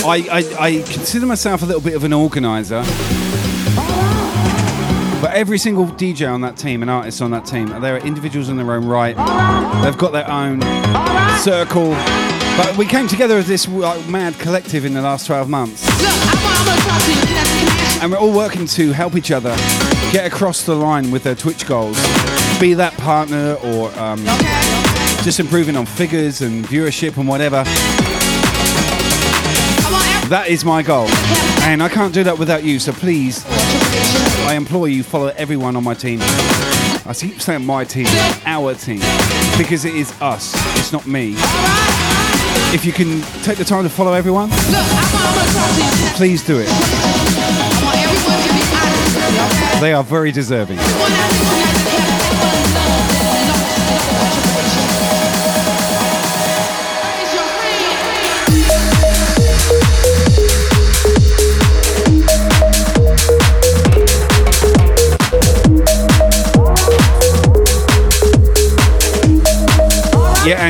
I, I, I consider myself a little bit of an organizer. But every single DJ on that team and artist on that team, they're individuals in their own right. They've got their own circle. But we came together as this like, mad collective in the last 12 months. And we're all working to help each other get across the line with their Twitch goals. Be that partner or um, just improving on figures and viewership and whatever. That is my goal. And I can't do that without you, so please, I implore you, follow everyone on my team. I keep saying my team, our team, because it is us, it's not me. If you can take the time to follow everyone, please do it. They are very deserving.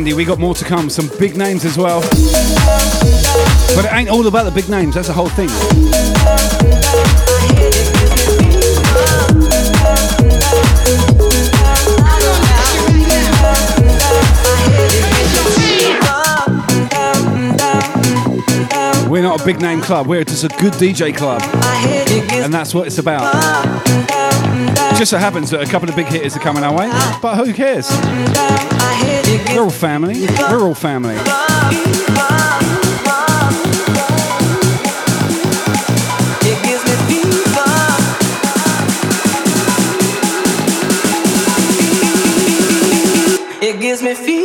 Andy, we got more to come. Some big names as well. But it ain't all about the big names, that's the whole thing. We're not a big name club, we're just a good DJ club. And that's what it's about. It just so happens that a couple of big hitters are coming our way, but who cares? We're all family. We're all family. It gives me fever.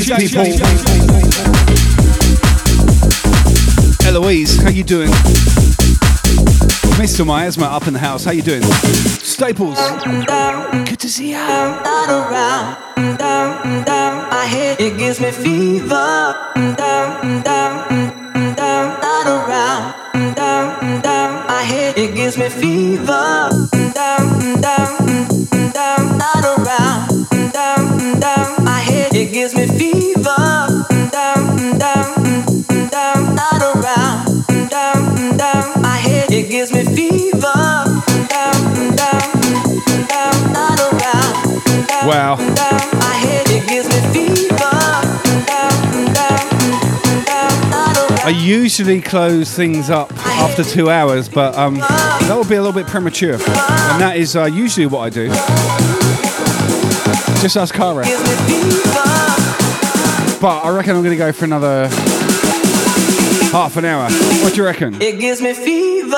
Tune today's people. Eloise, how you doing? Mr. Miasma up in the house, how you doing? Staples, good to see you. Not around, down, down. I hate it gives me fever. Wow. I usually close things up after two hours, but um, that would be a little bit premature. And that is uh, usually what I do. Just ask Cara. But I reckon I'm going to go for another half an hour. What do you reckon? It gives me fever.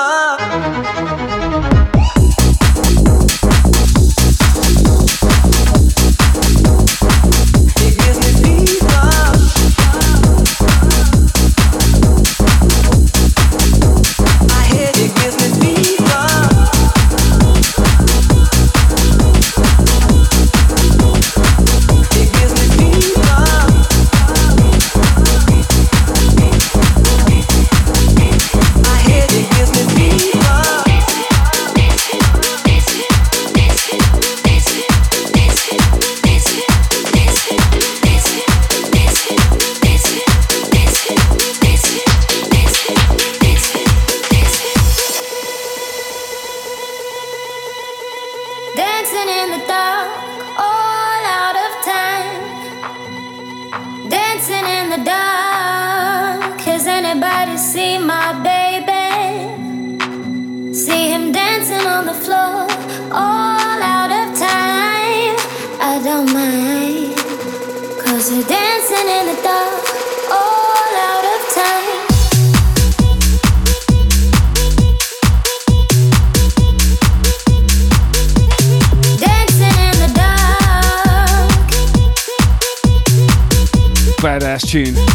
tune.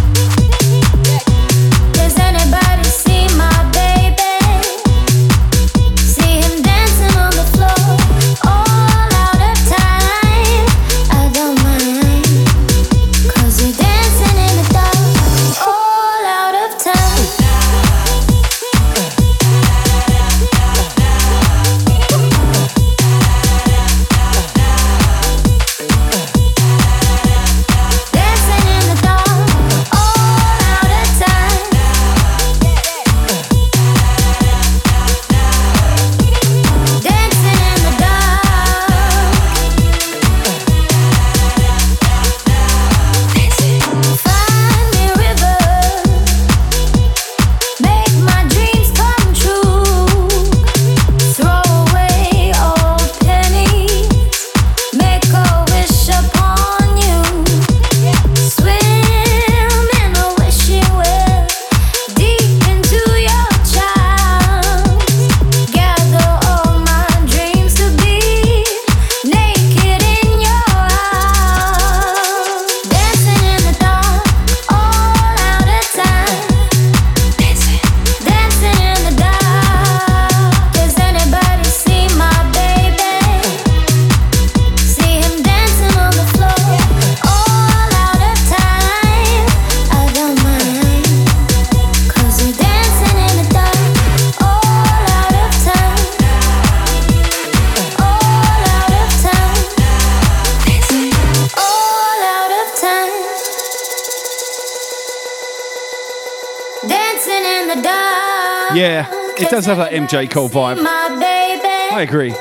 does have that MJ Cole vibe. I agree.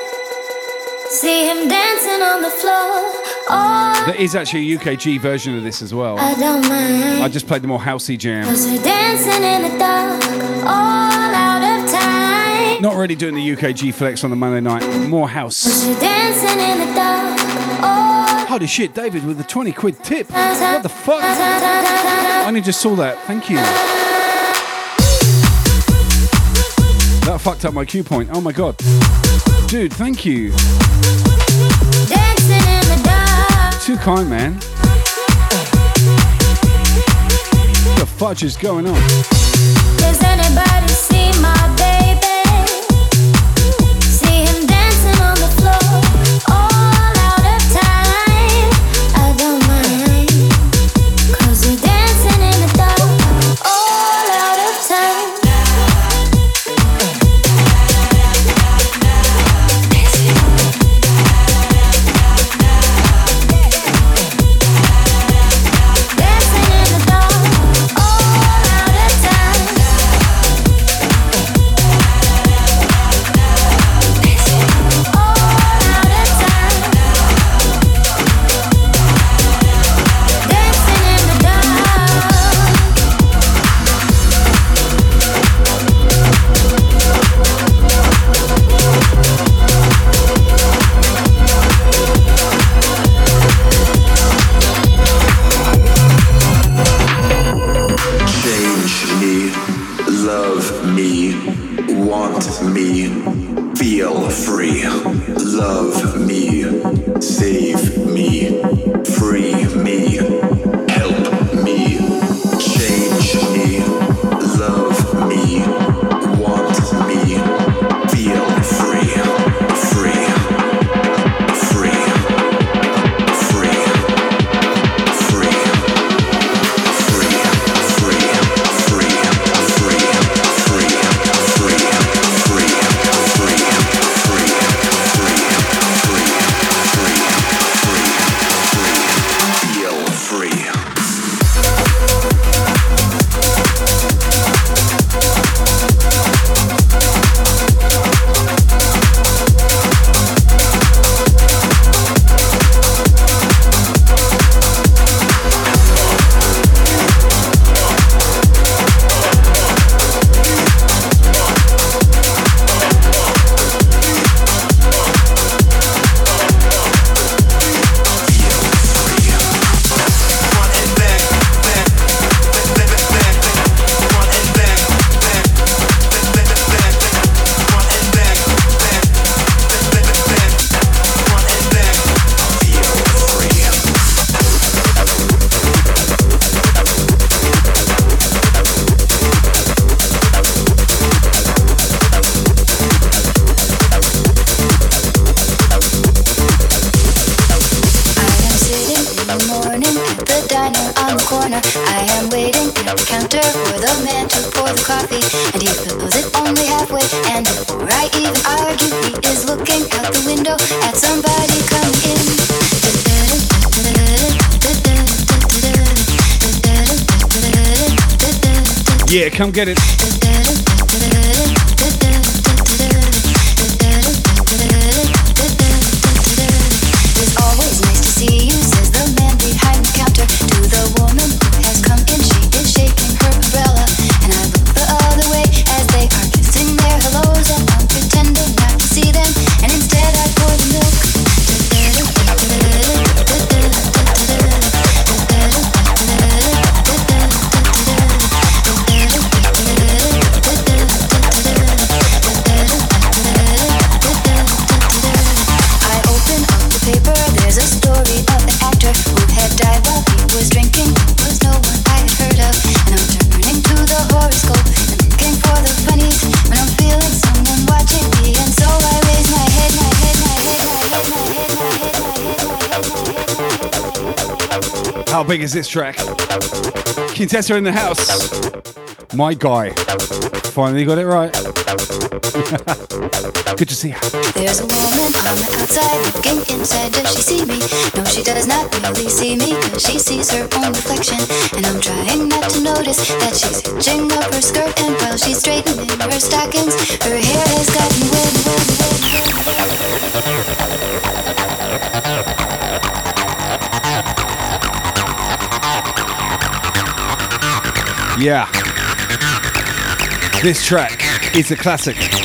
See him dancing on the floor. Oh, there is actually a UKG version of this as well. I don't mind. I just played the more housey jam. Dark, Not really doing the UKG flex on the Monday night. More house. Dark, Holy shit, David with the 20 quid tip. What the fuck? I only just saw that. Thank you. up my cue point. Oh my god. Dude, thank you. Too kind, man. What the fudge is going on? track. Quintessa in the house. My guy. Finally got it right. Good to see you. There's a woman on the outside looking inside. Does she see me? No, she does not really see me because she sees her own reflection. And I'm trying not to notice that she's hitching up her skirt and while she's straightening her stockings, her hair has gotten wet. Yeah. This track is a classic.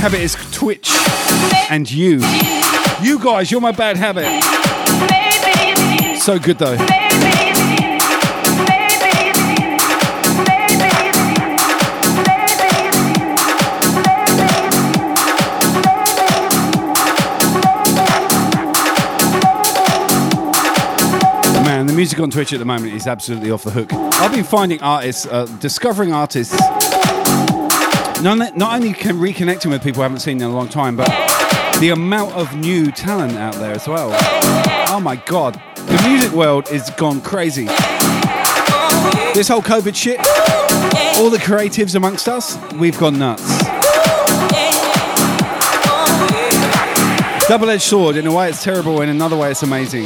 habit is Twitch and you. You guys, you're my bad habit. So good though. Man, the music on Twitch at the moment is absolutely off the hook. I've been finding artists, uh, discovering artists. Not, not only can reconnecting with people I haven't seen in a long time, but the amount of new talent out there as well. Oh my god, the music world is gone crazy. This whole COVID shit, all the creatives amongst us, we've gone nuts. Double edged sword, in a way it's terrible, in another way it's amazing.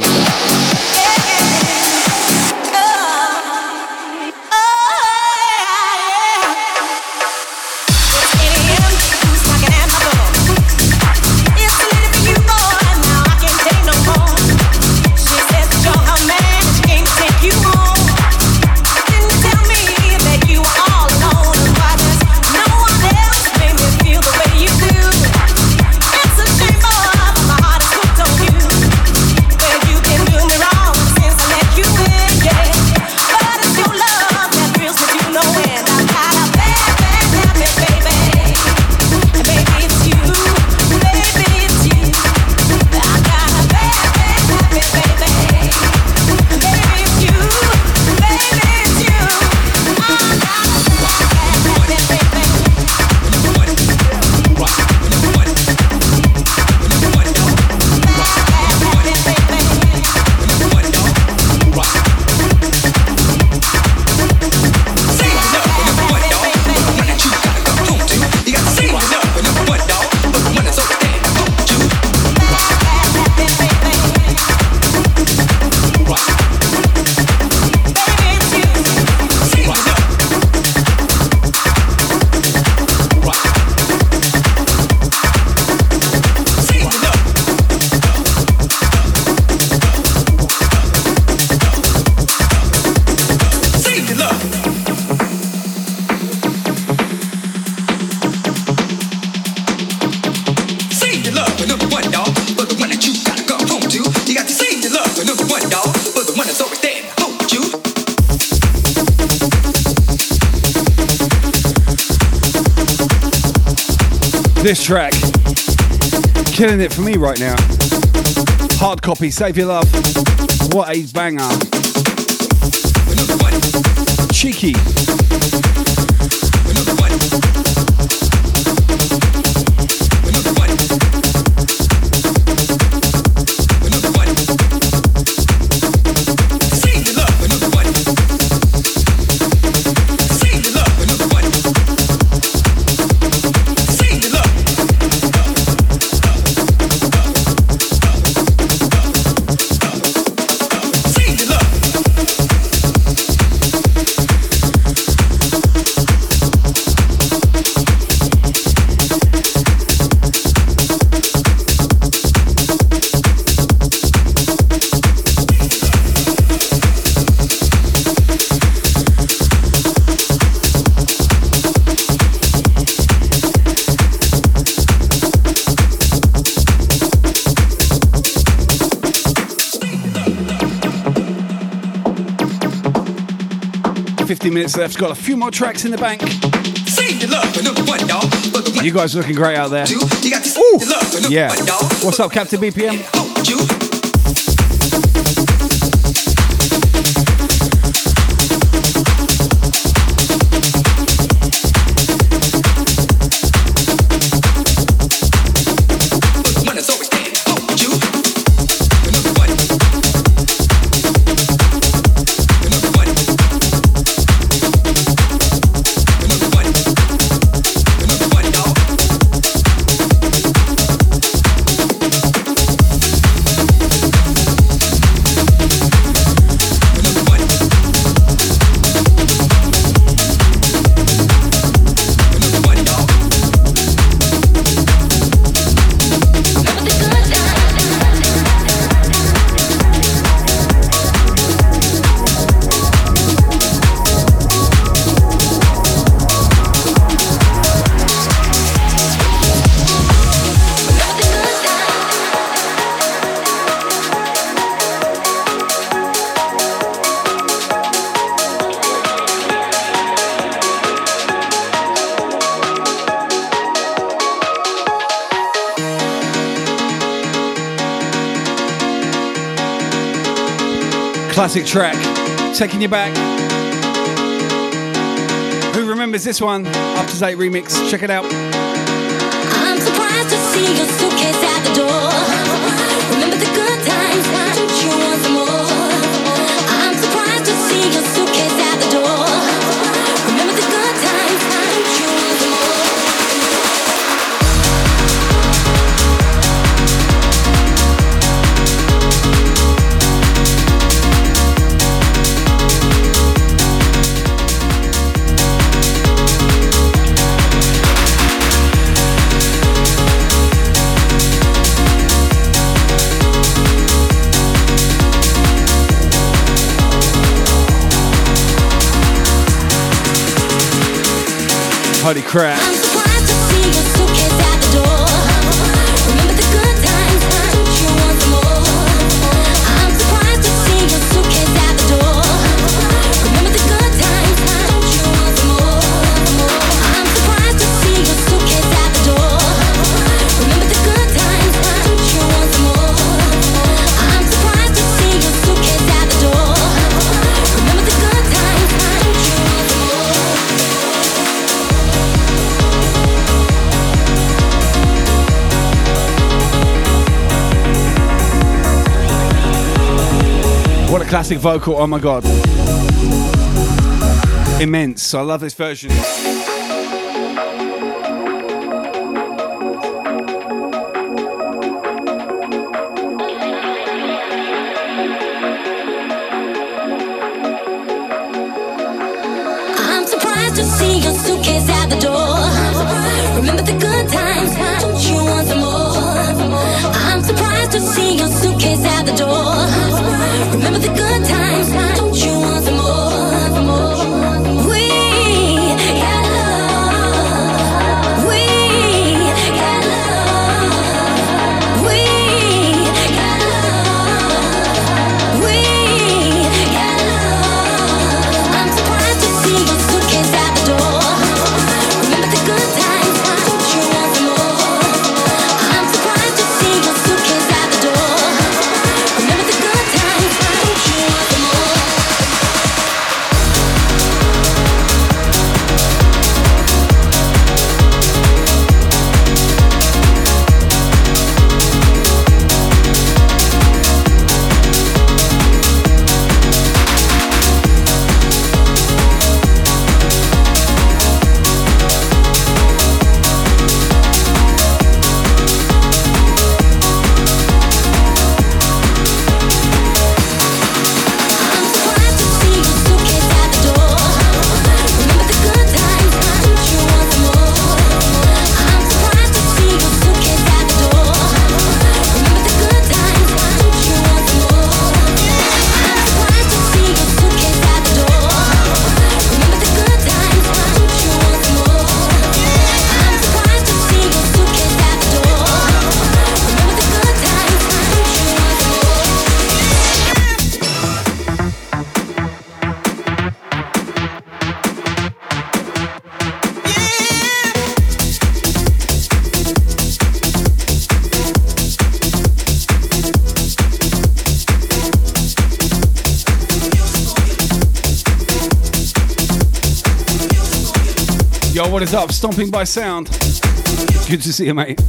This track, killing it for me right now. Hard copy, save your love. What a banger. Cheeky. Minutes left. Got a few more tracks in the bank. You guys are looking great out there. Ooh, yeah. What's up, Captain BPM? Classic track, taking you back. Who remembers this one? Up to date remix, check it out. Holy crap. classic vocal, oh my god. Immense. I love this version. I'm surprised to see your suitcase at the door. Stomping by Sound. Good to see you, mate.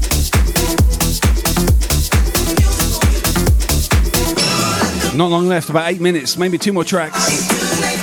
Not long left, about eight minutes, maybe two more tracks.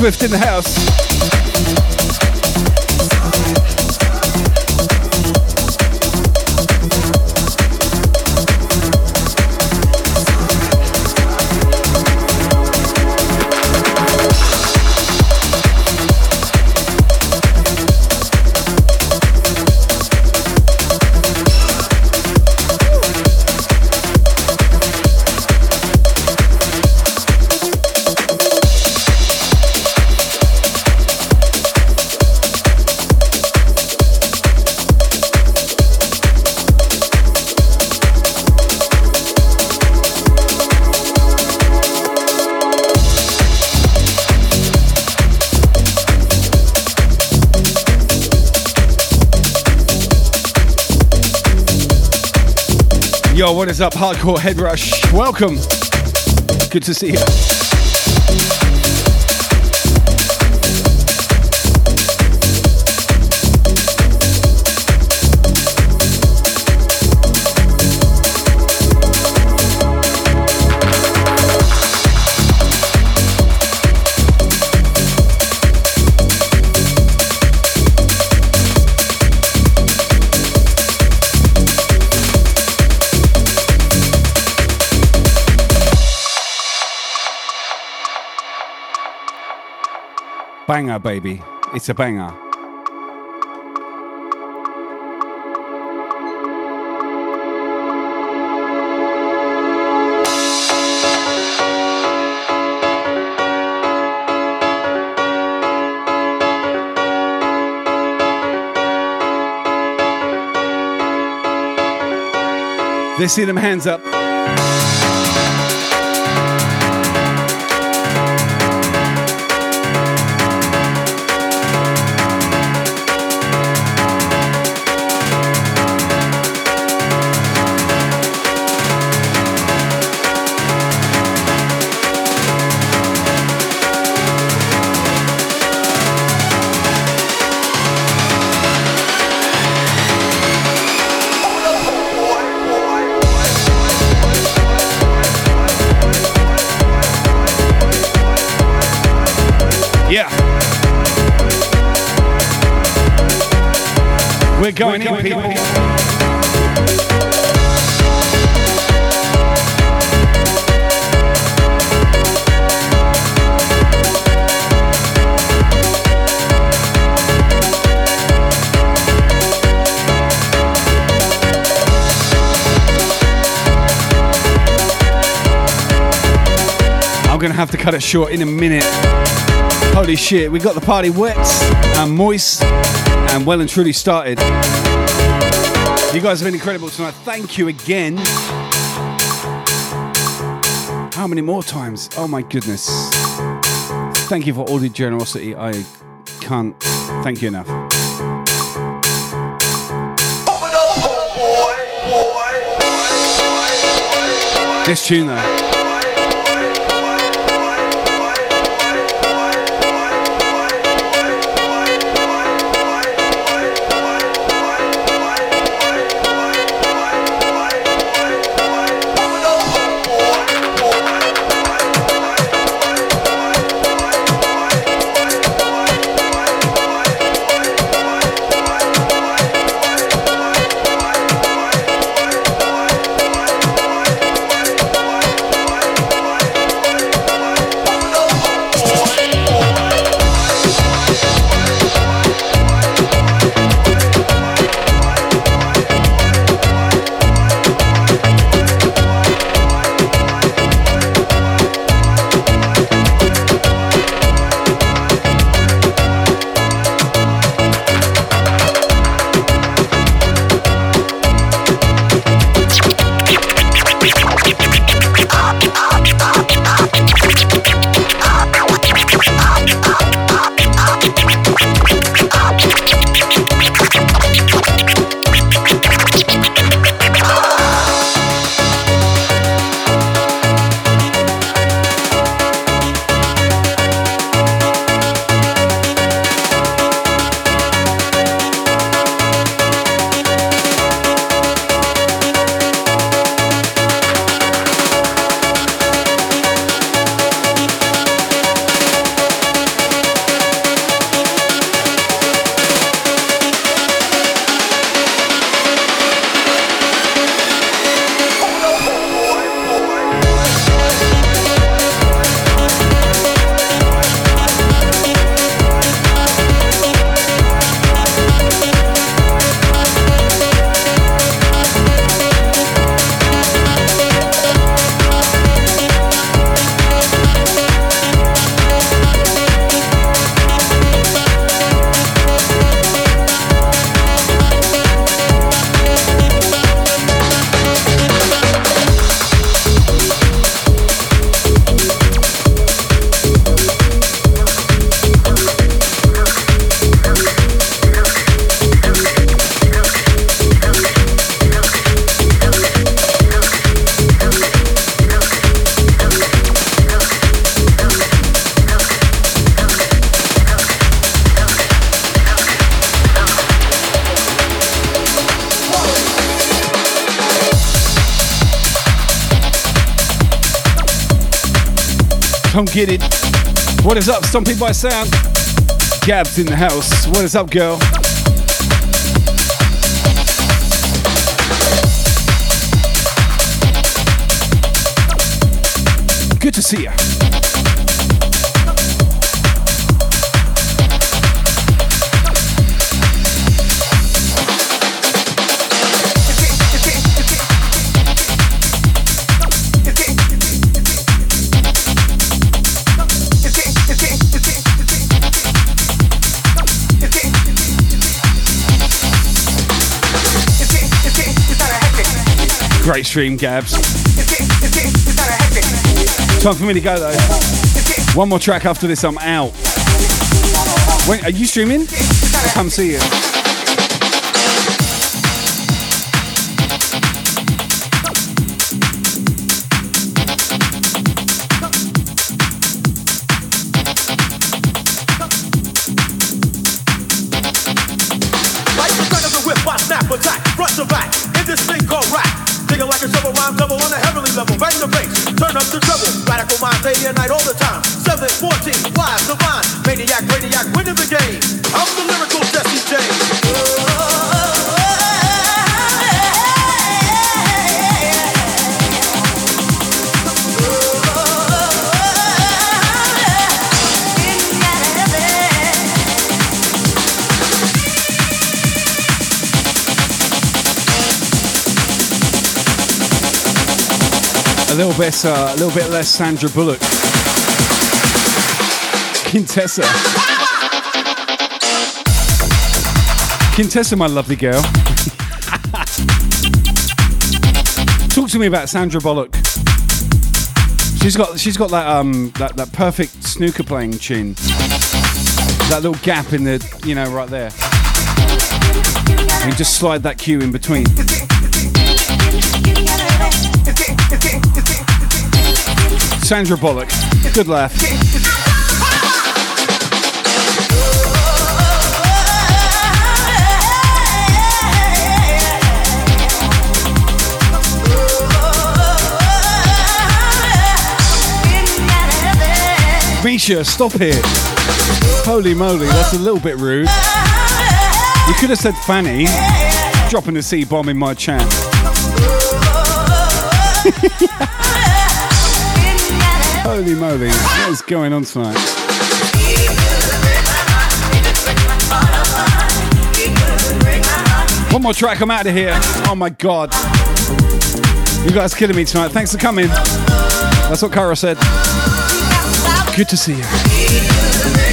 Swift in the house. Yo, what is up, Hardcore Head Rush? Welcome. Good to see you. Banger, baby. It's a banger. Let's see them hands up. Have to cut it short in a minute. Holy shit, we got the party wet and moist and well and truly started. You guys have been incredible tonight. Thank you again. How many more times? Oh my goodness. Thank you for all the generosity. I can't thank you enough. This tune though. Come get it. What is up, Stomping by Sound? Gabs in the house. What is up, girl? Good to see you. Great stream, Gabs. Time for me to go though. One more track after this, I'm out. Wait, are you streaming? Come see you. Uh, a little bit less Sandra Bullock. Quintessa. Quintessa, my lovely girl. Talk to me about Sandra Bullock. She's got, she's got that, um, that, that perfect snooker playing chin. That little gap in the, you know, right there. And just slide that cue in between. Sandra Bullock. Good laugh. Misha, stop it. Holy moly, that's a little bit rude. You could have said Fanny, dropping a C bomb in my chat. Holy moly, what is going on tonight? One more track, I'm out of here. Oh my god. You guys killing me tonight. Thanks for coming. That's what Cara said. Good to see you.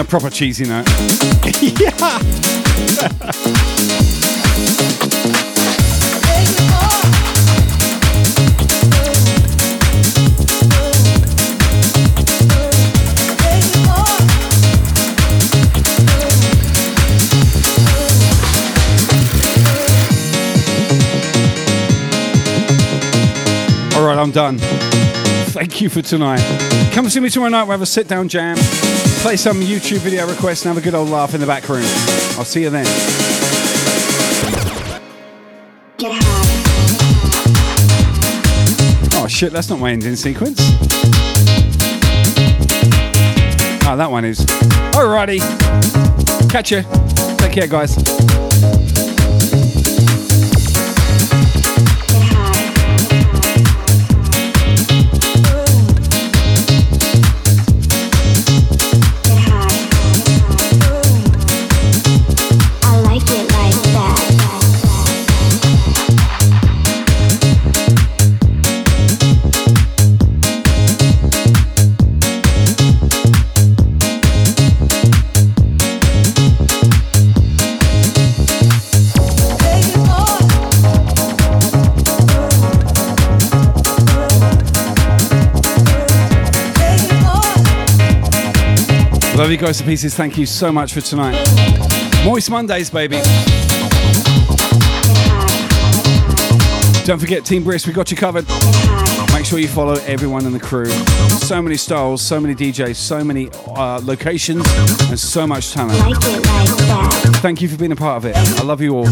A proper cheesy note. yeah. All right, I'm done. Thank you for tonight. Come see me tomorrow night. We'll have a sit down jam, play some YouTube video requests, and have a good old laugh in the back room. I'll see you then. Oh shit, that's not my ending sequence. Oh, that one is. Alrighty. Catch you. Take care, guys. Love you guys to pieces. Thank you so much for tonight. Moist Mondays, baby. Don't forget, Team Brisk, we got you covered. Make sure you follow everyone in the crew. So many styles, so many DJs, so many uh, locations, and so much talent. Thank you for being a part of it. I love you all.